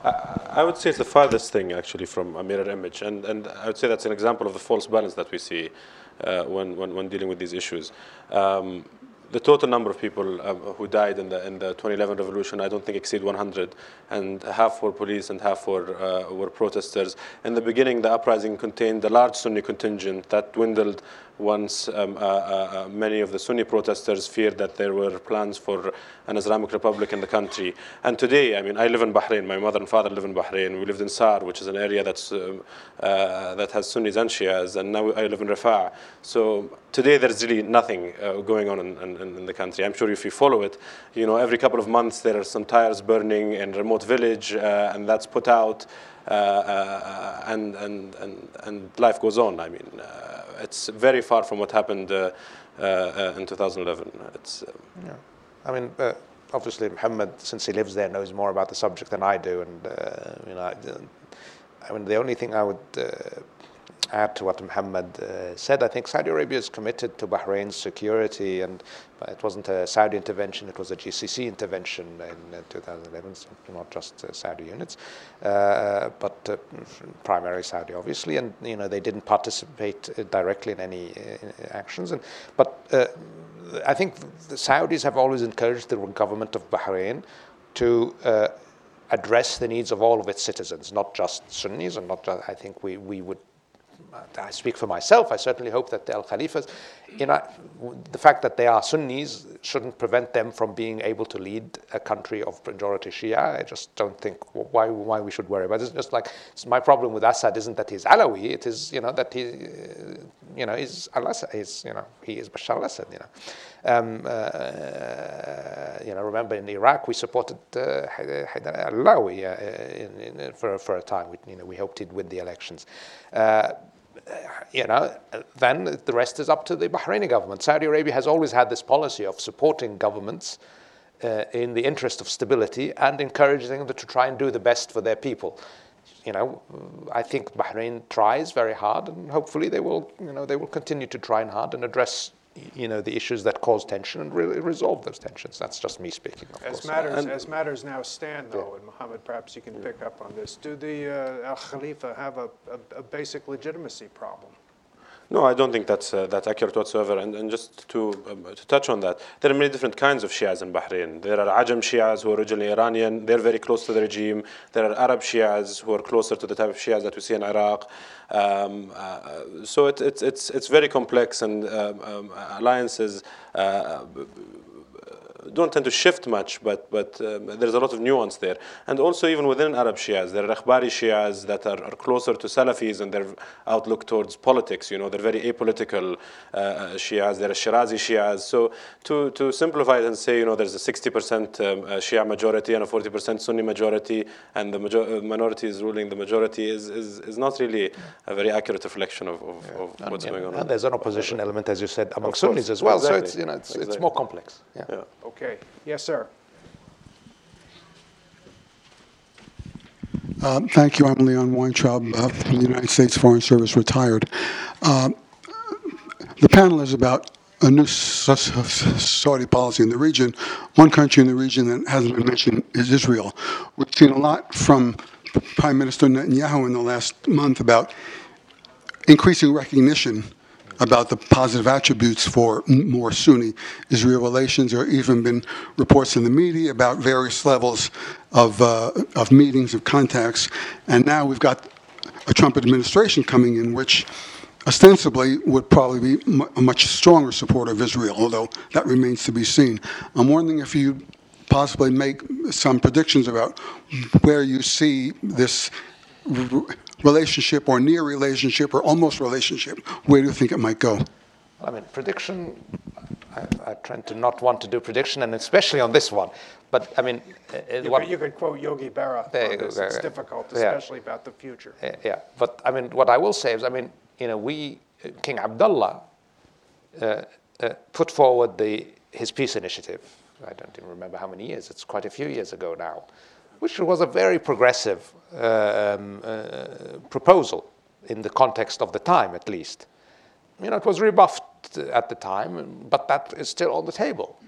S3: I, would say it's the farthest thing actually from a mirror image, and, and I would say that's an example of the false balance that we see uh, when, when, when dealing with these issues. Um, the total number of people um, who died in the in the 2011 revolution, I don't think exceed 100, and half were police and half were uh, were protesters. In the beginning, the uprising contained a large Sunni contingent that dwindled once um, uh, uh, uh, many of the Sunni protesters feared that there were plans for an Islamic Republic in the country. And today, I mean, I live in Bahrain. My mother and father live in Bahrain. We lived in Sar, which is an area that's, um, uh, that has Sunnis and Shias, and now I live in Riffa. So today, there's really nothing uh, going on in, in, in, the country. I'm sure if you follow it, you know, every couple of months there are some tires burning in remote village, uh, and that's put out. And, and, and, and life goes on. I mean, it's very far from what happened uh, uh, in 2011. It's, um,
S2: yeah. I mean, uh, obviously, Mohammed, since he lives there, knows more about the subject than I do. And, you know, I, I, mean, the only thing I would add to what Mohammed uh, said, I think Saudi Arabia is committed to Bahrain's security, and it wasn't a Saudi intervention; it was a GCC intervention in uh, 2011, so not just uh, Saudi units, uh, but uh, primarily Saudi, obviously. And you know they didn't participate uh, directly in any actions, and but. I think the Saudis have always encouraged the government of Bahrain to address the needs of all of its citizens, not just Sunnis, and not just, I think we, we would I speak for myself, I certainly hope that the Al Khalifas, you know, the fact that they are Sunnis shouldn't prevent them from being able to lead a country of majority Shia. I just don't think why, why we should worry about it. It's just like it's my problem with Assad isn't that he's Alawi, it is, you know, that he, you know, he's al-Assad, he's, you know, he is Bashar al-Assad, you know. Um, uh, you know, remember in Iraq we supported uh, Haidar al-Alawi uh, for, for a time. We, you know, we hoped he'd win the elections. Uh, you know, then the rest is up to the Bahraini government. Saudi Arabia has always had this policy of supporting governments uh, in the interest of stability and encouraging them to try and do the best for their people. You know, I think Bahrain tries very hard, and hopefully they will, you know, they will continue to try and hard and address you know, the issues that cause tension and really resolve those tensions. That's just me speaking, of
S1: as
S2: course.
S1: Matters, as matters now stand, though, yeah. and Mohammed, perhaps you can pick up on this, do the uh, Al Khalifa have a, a, a, basic legitimacy problem?
S3: No, I don't think that's, uh, that's accurate whatsoever. And, and just to, um, to touch on that, there are many different kinds of Shias in Bahrain. There are Ajam Shias who are originally Iranian, they're very close to the regime. There are Arab Shias who are closer to the type of Shias that we see in Iraq. Um, uh, so it, it's, it's, it's very complex, and um, um, alliances uh, don't tend to shift much, but, but um, there's a lot of nuance there. And also, even within Arab Shias, there are Akhbari Shias that are, are closer to Salafis and their outlook towards politics. You know, they're very apolitical uh, uh Shias. There are Shirazi Shias. So, to, to simplify it and say, you know, there's a 60% um, uh, Shia majority and a 40% Sunni majority, and the major- uh, minority is ruling the majority, is, is, is not really a very accurate reflection of, of, yeah. of what's going on.
S2: And there's an opposition element, as you said, among Sunnis as well. Exactly. So, it's, you know, it's, exactly. it's more complex.
S1: Yeah. yeah. Okay. Okay. Yes, sir.
S8: Uh, thank you. I'm Leon Weintraub uh, from the United States Foreign Service, retired. Uh, the panel is about a new Saudi policy in the region. One country in the region that hasn't been mentioned is Israel. We've seen a lot from Prime Minister Netanyahu in the last month about increasing recognition about the positive attributes for more Sunni Israel relations. There have even been reports in the media about various levels of, uh, of meetings, of contacts. And now we've got a Trump administration coming in, which ostensibly would probably be a much stronger supporter of Israel, although that remains to be seen. I'm wondering if you possibly make some predictions about where you see this relationship or near relationship or almost relationship. Where do you think it might go?
S2: I mean, prediction, I, I tend to not want to do prediction, and especially on this one. But I mean, uh, uh,
S1: You
S2: what,
S1: could- you could quote Yogi Berra
S2: There
S1: on
S2: you go.
S1: It's
S2: yeah.
S1: difficult,
S2: Yeah.
S1: especially about the future.
S2: Uh, yeah, but I mean, what I will say is, I mean, you know, we, uh, King Abdullah, uh, uh, put forward the, his peace initiative. I don't even remember how many years. It's quite a few years ago now, which was a very progressive um, uh, proposal in the context of the time, at least. You know, it was rebuffed at the time, but that is still on the table.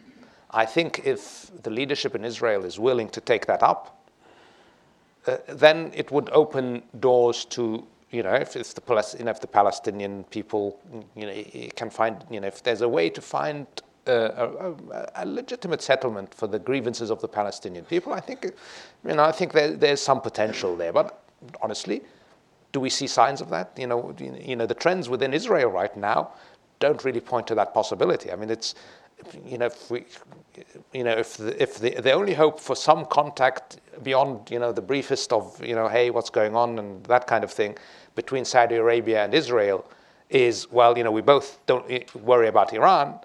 S2: I think if the leadership in Israel is willing to take that up, uh, then it would open doors to you know if, if the know, if the Palestinian people you know can find you know if there's a way to find uh, Uh, a, a, a legitimate settlement for the grievances of the Palestinian people, I think you know I think there, there's some potential there. But honestly, do we see signs of that? You know, you know the trends within Israel right now don't really point to that possibility. I mean, it's you know if we you know if the, if the, the only hope for some contact beyond you know the briefest of you know hey what's going on and that kind of thing between Saudi Arabia and Israel is well you know we both don't worry about Iran.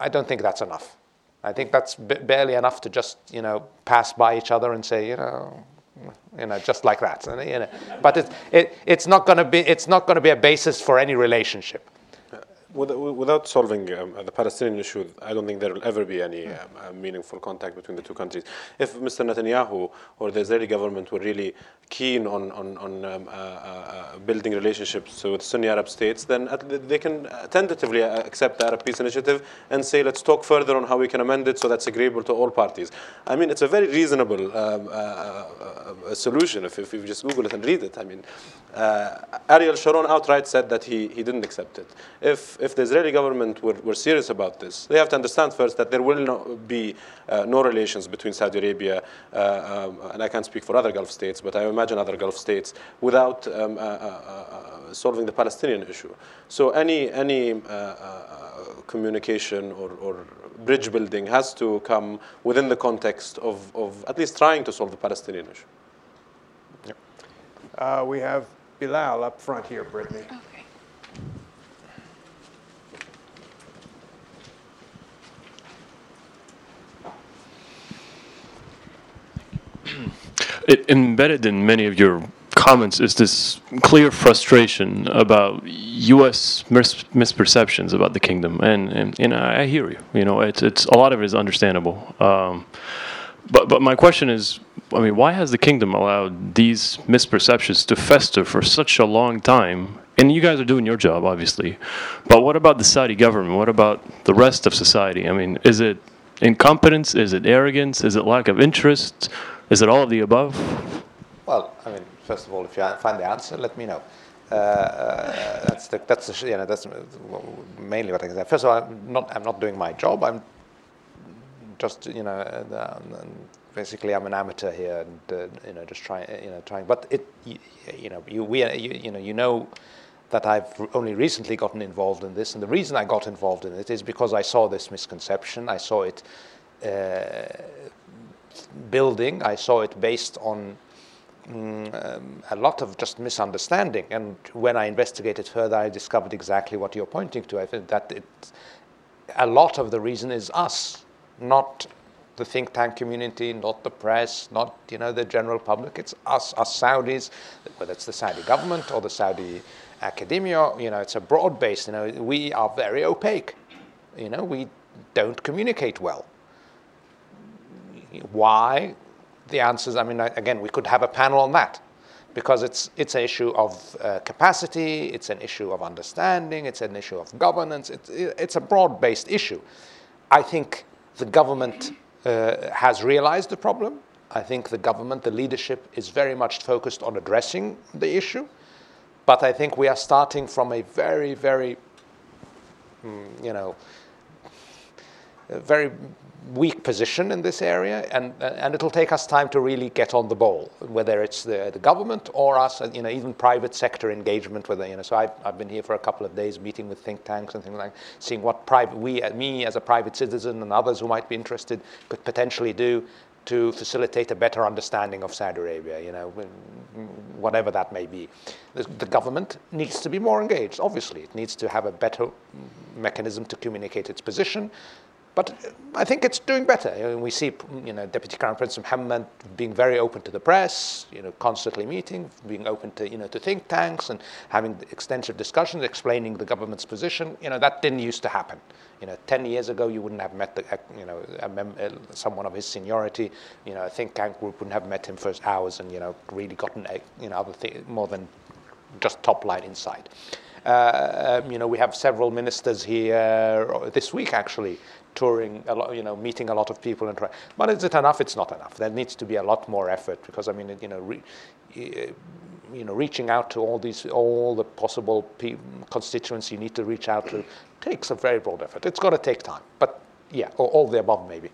S2: I don't think that's enough. I think that's b- barely enough to just you know pass by each other and say you know you know just like that. You know, but it, it, it's not going to be it's not going to be a basis for any relationship.
S3: With- Without solving um, the Palestinian issue, I don't think there will ever be any um, meaningful contact between the two countries. If Mr. Netanyahu or the Israeli government were really keen on, on, on um, uh, uh, building relationships with Sunni Arab states, then they can tentatively uh, accept the Arab Peace Initiative and say, let's talk further on how we can amend it so that's agreeable to all parties. I mean, it's a very reasonable um, uh, uh, solution if, if you just Google it and read it. I mean, uh, Ariel Sharon outright said that he, he didn't accept it. If, if the Israeli government were, were serious about this, they have to understand first that there will not be uh, no relations between Saudi Arabia, uh, um, and I can't speak for other Gulf states, but I imagine other Gulf states, without um, uh, uh, uh, solving the Palestinian issue. So any, any uh, uh, communication or, or bridge building has to come within the context of, of at least trying to solve the Palestinian issue.
S1: Uh, we have Bilal up front here, Brittany.
S9: It, embedded in many of your comments is this clear frustration about U.S. mis- misperceptions about the kingdom, and and, and I hear you. You know, it's it's a lot of it is understandable. Um, but but my question is, I mean, why has the kingdom allowed these misperceptions to fester for such a long time? And you guys are doing your job, obviously. But what about the Saudi government? What about the rest of society? I mean, is it incompetence? Is it arrogance? Is it lack of interest? Is it all of the above?
S2: Well, I mean, first of all, if you find the answer, let me know. Uh, uh, that's the, that's the, you know that's mainly what I can say. First of all, I'm not I'm not doing my job. I'm just you know uh, um, basically I'm an amateur here and uh, you know just trying you know trying. But it you, you know you we you, you know you know that I've only recently gotten involved in this, and the reason I got involved in it is because I saw this misconception. I saw it. Building. I saw it based on mm, um, a lot of just misunderstanding. And when I investigated further, I discovered exactly what you're pointing to. I think that it, a lot of the reason is us, not the think tank community, not the press, not you know the general public. It's us, us Saudis, whether it's the Saudi government or the Saudi academia. You know, it's a broad base. You know, we are very opaque. You know, we don't communicate well. Why? The answers, I mean, again, we could have a panel on that. because it's, it's an issue of uh, capacity, it's an issue of understanding, it's an issue of governance, it's, it's a broad based issue. I think the government uh, has realized the problem. I think the government, the leadership, is very much focused on addressing the issue. But I think we are starting from a very, very, mm, you know, very weak position in this area, and, and it'll take us time to really get on the ball, whether it's the, the government or us, you know, even private sector engagement. Whether you know, so I've, I've been here for a couple of days, meeting with think tanks and things like, seeing what private we, uh, me as a private citizen and others who might be interested, could potentially do to facilitate a better understanding of Saudi Arabia, you know, whatever that may be. The, the, government needs to be more engaged, obviously. It needs to have a better mechanism to communicate its position. But I think it's doing better. You know, we see, you know, Deputy Crown Prince Mohammed being very open to the press, you know, constantly meeting, being open to, you know, to think tanks and having extensive discussions, explaining the government's position. You know, that didn't used to happen. You know, 10 years ago, you wouldn't have met, the, you know, mem- uh, someone of his seniority. You know, a think tank group wouldn't have met him for hours and, you know, really gotten, you know, other more than just top line insight. Uh, um, you know, we have several ministers here this week actually touring a lot, you know, meeting a lot of people and trying. But is it enough? It's not enough. There needs to be a lot more effort because I mean, you know, re, you know, reaching out to all these, all the possible pe- constituents you need to reach out to takes a very broad effort. It's got to take time. But yeah, all, all the above maybe.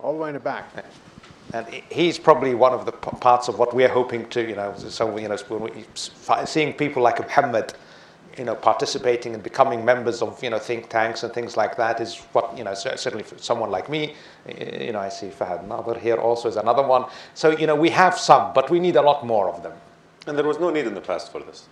S1: All the way in the back.
S2: And he's probably one of the parts of what we're hoping to, you know, so, you know, seeing people like Muhammad you know, participating and becoming members of, you know, think tanks and things like that is what, you know, certainly for someone like me, you know, I see Fahad Nazer here also is another one. So, you know, we have some, but we need a lot more of them.
S3: And there was no need in the past for this.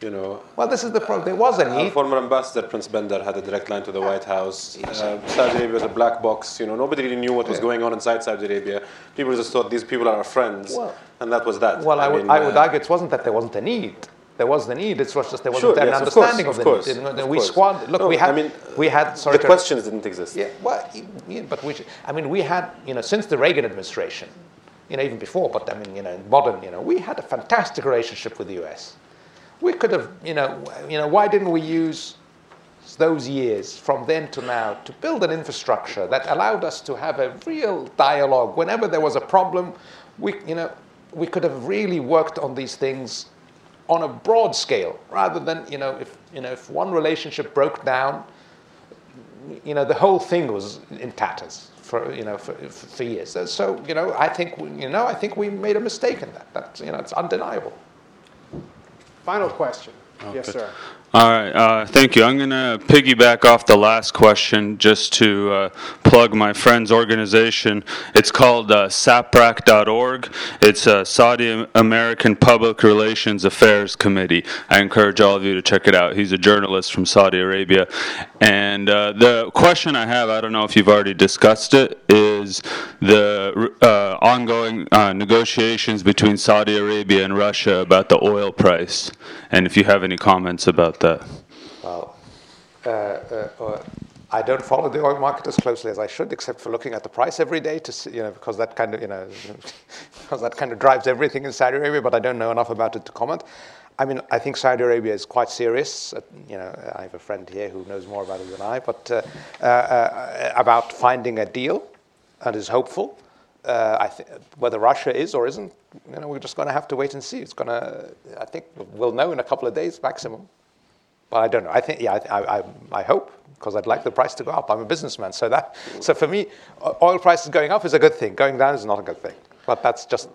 S3: You know,
S2: well, this is the problem. There was a need.
S3: former ambassador Prince Bandar had a direct line to the White House. Uh, Saudi Arabia was a black box. You know, nobody really knew what was going on inside Saudi Arabia. People just thought these people are our friends, well, and that was that.
S2: Well, I, I, would, I would uh, argue it wasn't that there wasn't a need there was the need. It was just there wasn't sure, an yes, understanding of, course, of the
S3: course,
S2: need.
S3: Of
S2: we squad. Look,
S3: no,
S2: we had.
S3: I mean,
S2: we had. Sorry,
S3: the questions didn't exist.
S2: Yeah, well, yeah, but we. I mean, we had. You know, since the Reagan administration, you know, even before, but I mean, you know, modern. You know, we had a fantastic relationship with the U.S. We could have. You know, you know, why didn't we use those years from then to now to build an infrastructure that allowed us to have a real dialogue whenever there was a problem? We, you know, we could have really worked on these things on a broad scale rather than, you know, if, you know, if one relationship broke down, you know, the whole thing was in tatters for, you know, for, for years. So, you know, I think, you know, I think we made a mistake in that. That's, you know, it's undeniable.
S1: Final question. Okay. Yes, sir.
S10: All right, uh, thank you. I'm going to piggyback off the last question just to uh, plug my friend's organization. It's called uh, SAPRAC.org. It's a Saudi American Public Relations Affairs Committee. I encourage all of you to check it out. He's a journalist from Saudi Arabia. And uh, the question I have, I don't know if you've already discussed it, is the uh, ongoing uh, negotiations between Saudi Arabia and Russia about the oil price. And if you have any comments about about that?
S2: Well, uh, uh, uh, I don't follow the oil market as closely as I should, except for looking at the price every day to see, you know, because that kind of, you know, because that kind of drives everything in Saudi Arabia. But I don't know enough about it to comment. I mean, I think Saudi Arabia is quite serious. Uh, you know, I have a friend here who knows more about it than I, but uh, uh, about finding a deal and is hopeful. I th- whether Russia is or isn't, you know, we're just going to have to wait and see. It's going to, I think, we'll know in a couple of days maximum. But I don't know. I think, yeah, I, I, I hope because I'd like the price to go up. I'm a businessman, so that, so for me, oil prices going up is a good thing. Going down is not a good thing. But that's just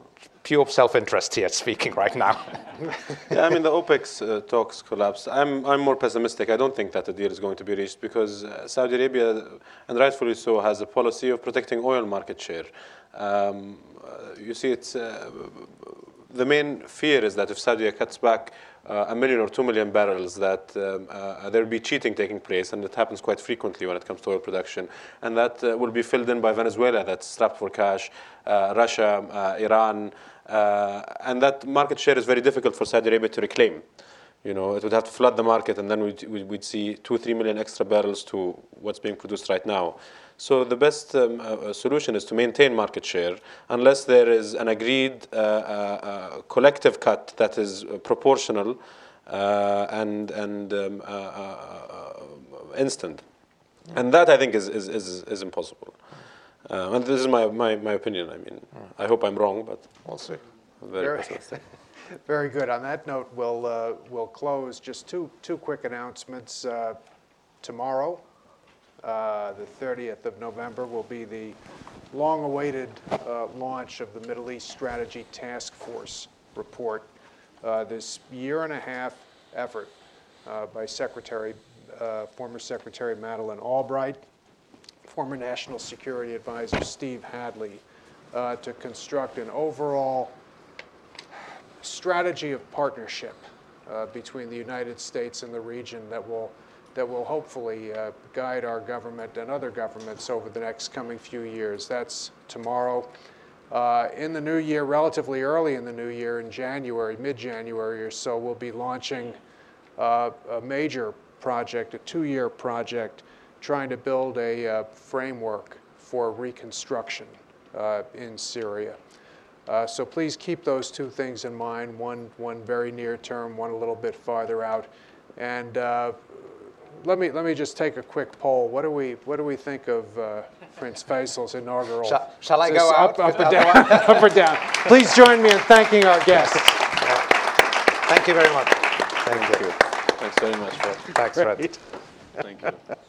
S2: pure self-interest here speaking right now.
S3: yeah, I mean the OPEC uh, talks collapsed. I'm I'm more pessimistic. I don't think that the deal is going to be reached because uh, Saudi Arabia, and rightfully so, has a policy of protecting oil market share. Um, uh, you see, it's uh, the main fear is that if Saudi cuts back uh, a million or two million barrels that um, uh, there'll be cheating taking place, and it happens quite frequently when it comes to oil production. And that uh, will be filled in by Venezuela, that's strapped for cash, uh, Russia, uh, Iran, uh, and that market share is very difficult for Saudi Arabia to reclaim. You know, it would have to flood the market, and then we'd, we'd we'd see two, three million extra barrels to what's being produced right now. So the best um, uh, uh, solution is to maintain market share, unless there is an agreed uh, uh, uh, collective cut that is uh, proportional uh, and and um, uh, uh, uh, instant. And that I think is is is, is impossible. And this is my, my, my opinion. I mean, I hope I'm wrong, but
S2: We'll see.
S3: very
S1: Very-. Very good. On that note, we'll, uh, we'll close. Just two, two quick announcements. Uh, Tomorrow, uh, the 30th of November, will be the long-awaited uh, launch of the Middle East Strategy Task Force report. Uh, This year-and-a-half effort uh, by Secretary, former Secretary Madeleine Albright, former National Security Advisor Steve Hadley, to construct an overall strategy of partnership uh, between the United States and the region that will, that will hopefully uh, guide our government and other governments over the next coming few years. That's tomorrow. Uh, in the new year, relatively early in the new year, in January, mid-January or so, we'll be launching uh, a major project, a two-year project, trying to build a uh, framework for reconstruction uh, in Syria. Uh, So please keep those two things in mind, one, one very near term, one a little bit farther out. And uh, let me, let me just take a quick poll. What do we, what do we think of uh, Prince Faisal's inaugural?
S2: Shall- shall I go
S1: this
S2: out?
S1: Up, up or down? Up or down? Please join me in thanking our guests.
S2: Thank you very much.
S3: Thank you. Thanks very much for
S2: Thanks, Fred.
S3: Thank you.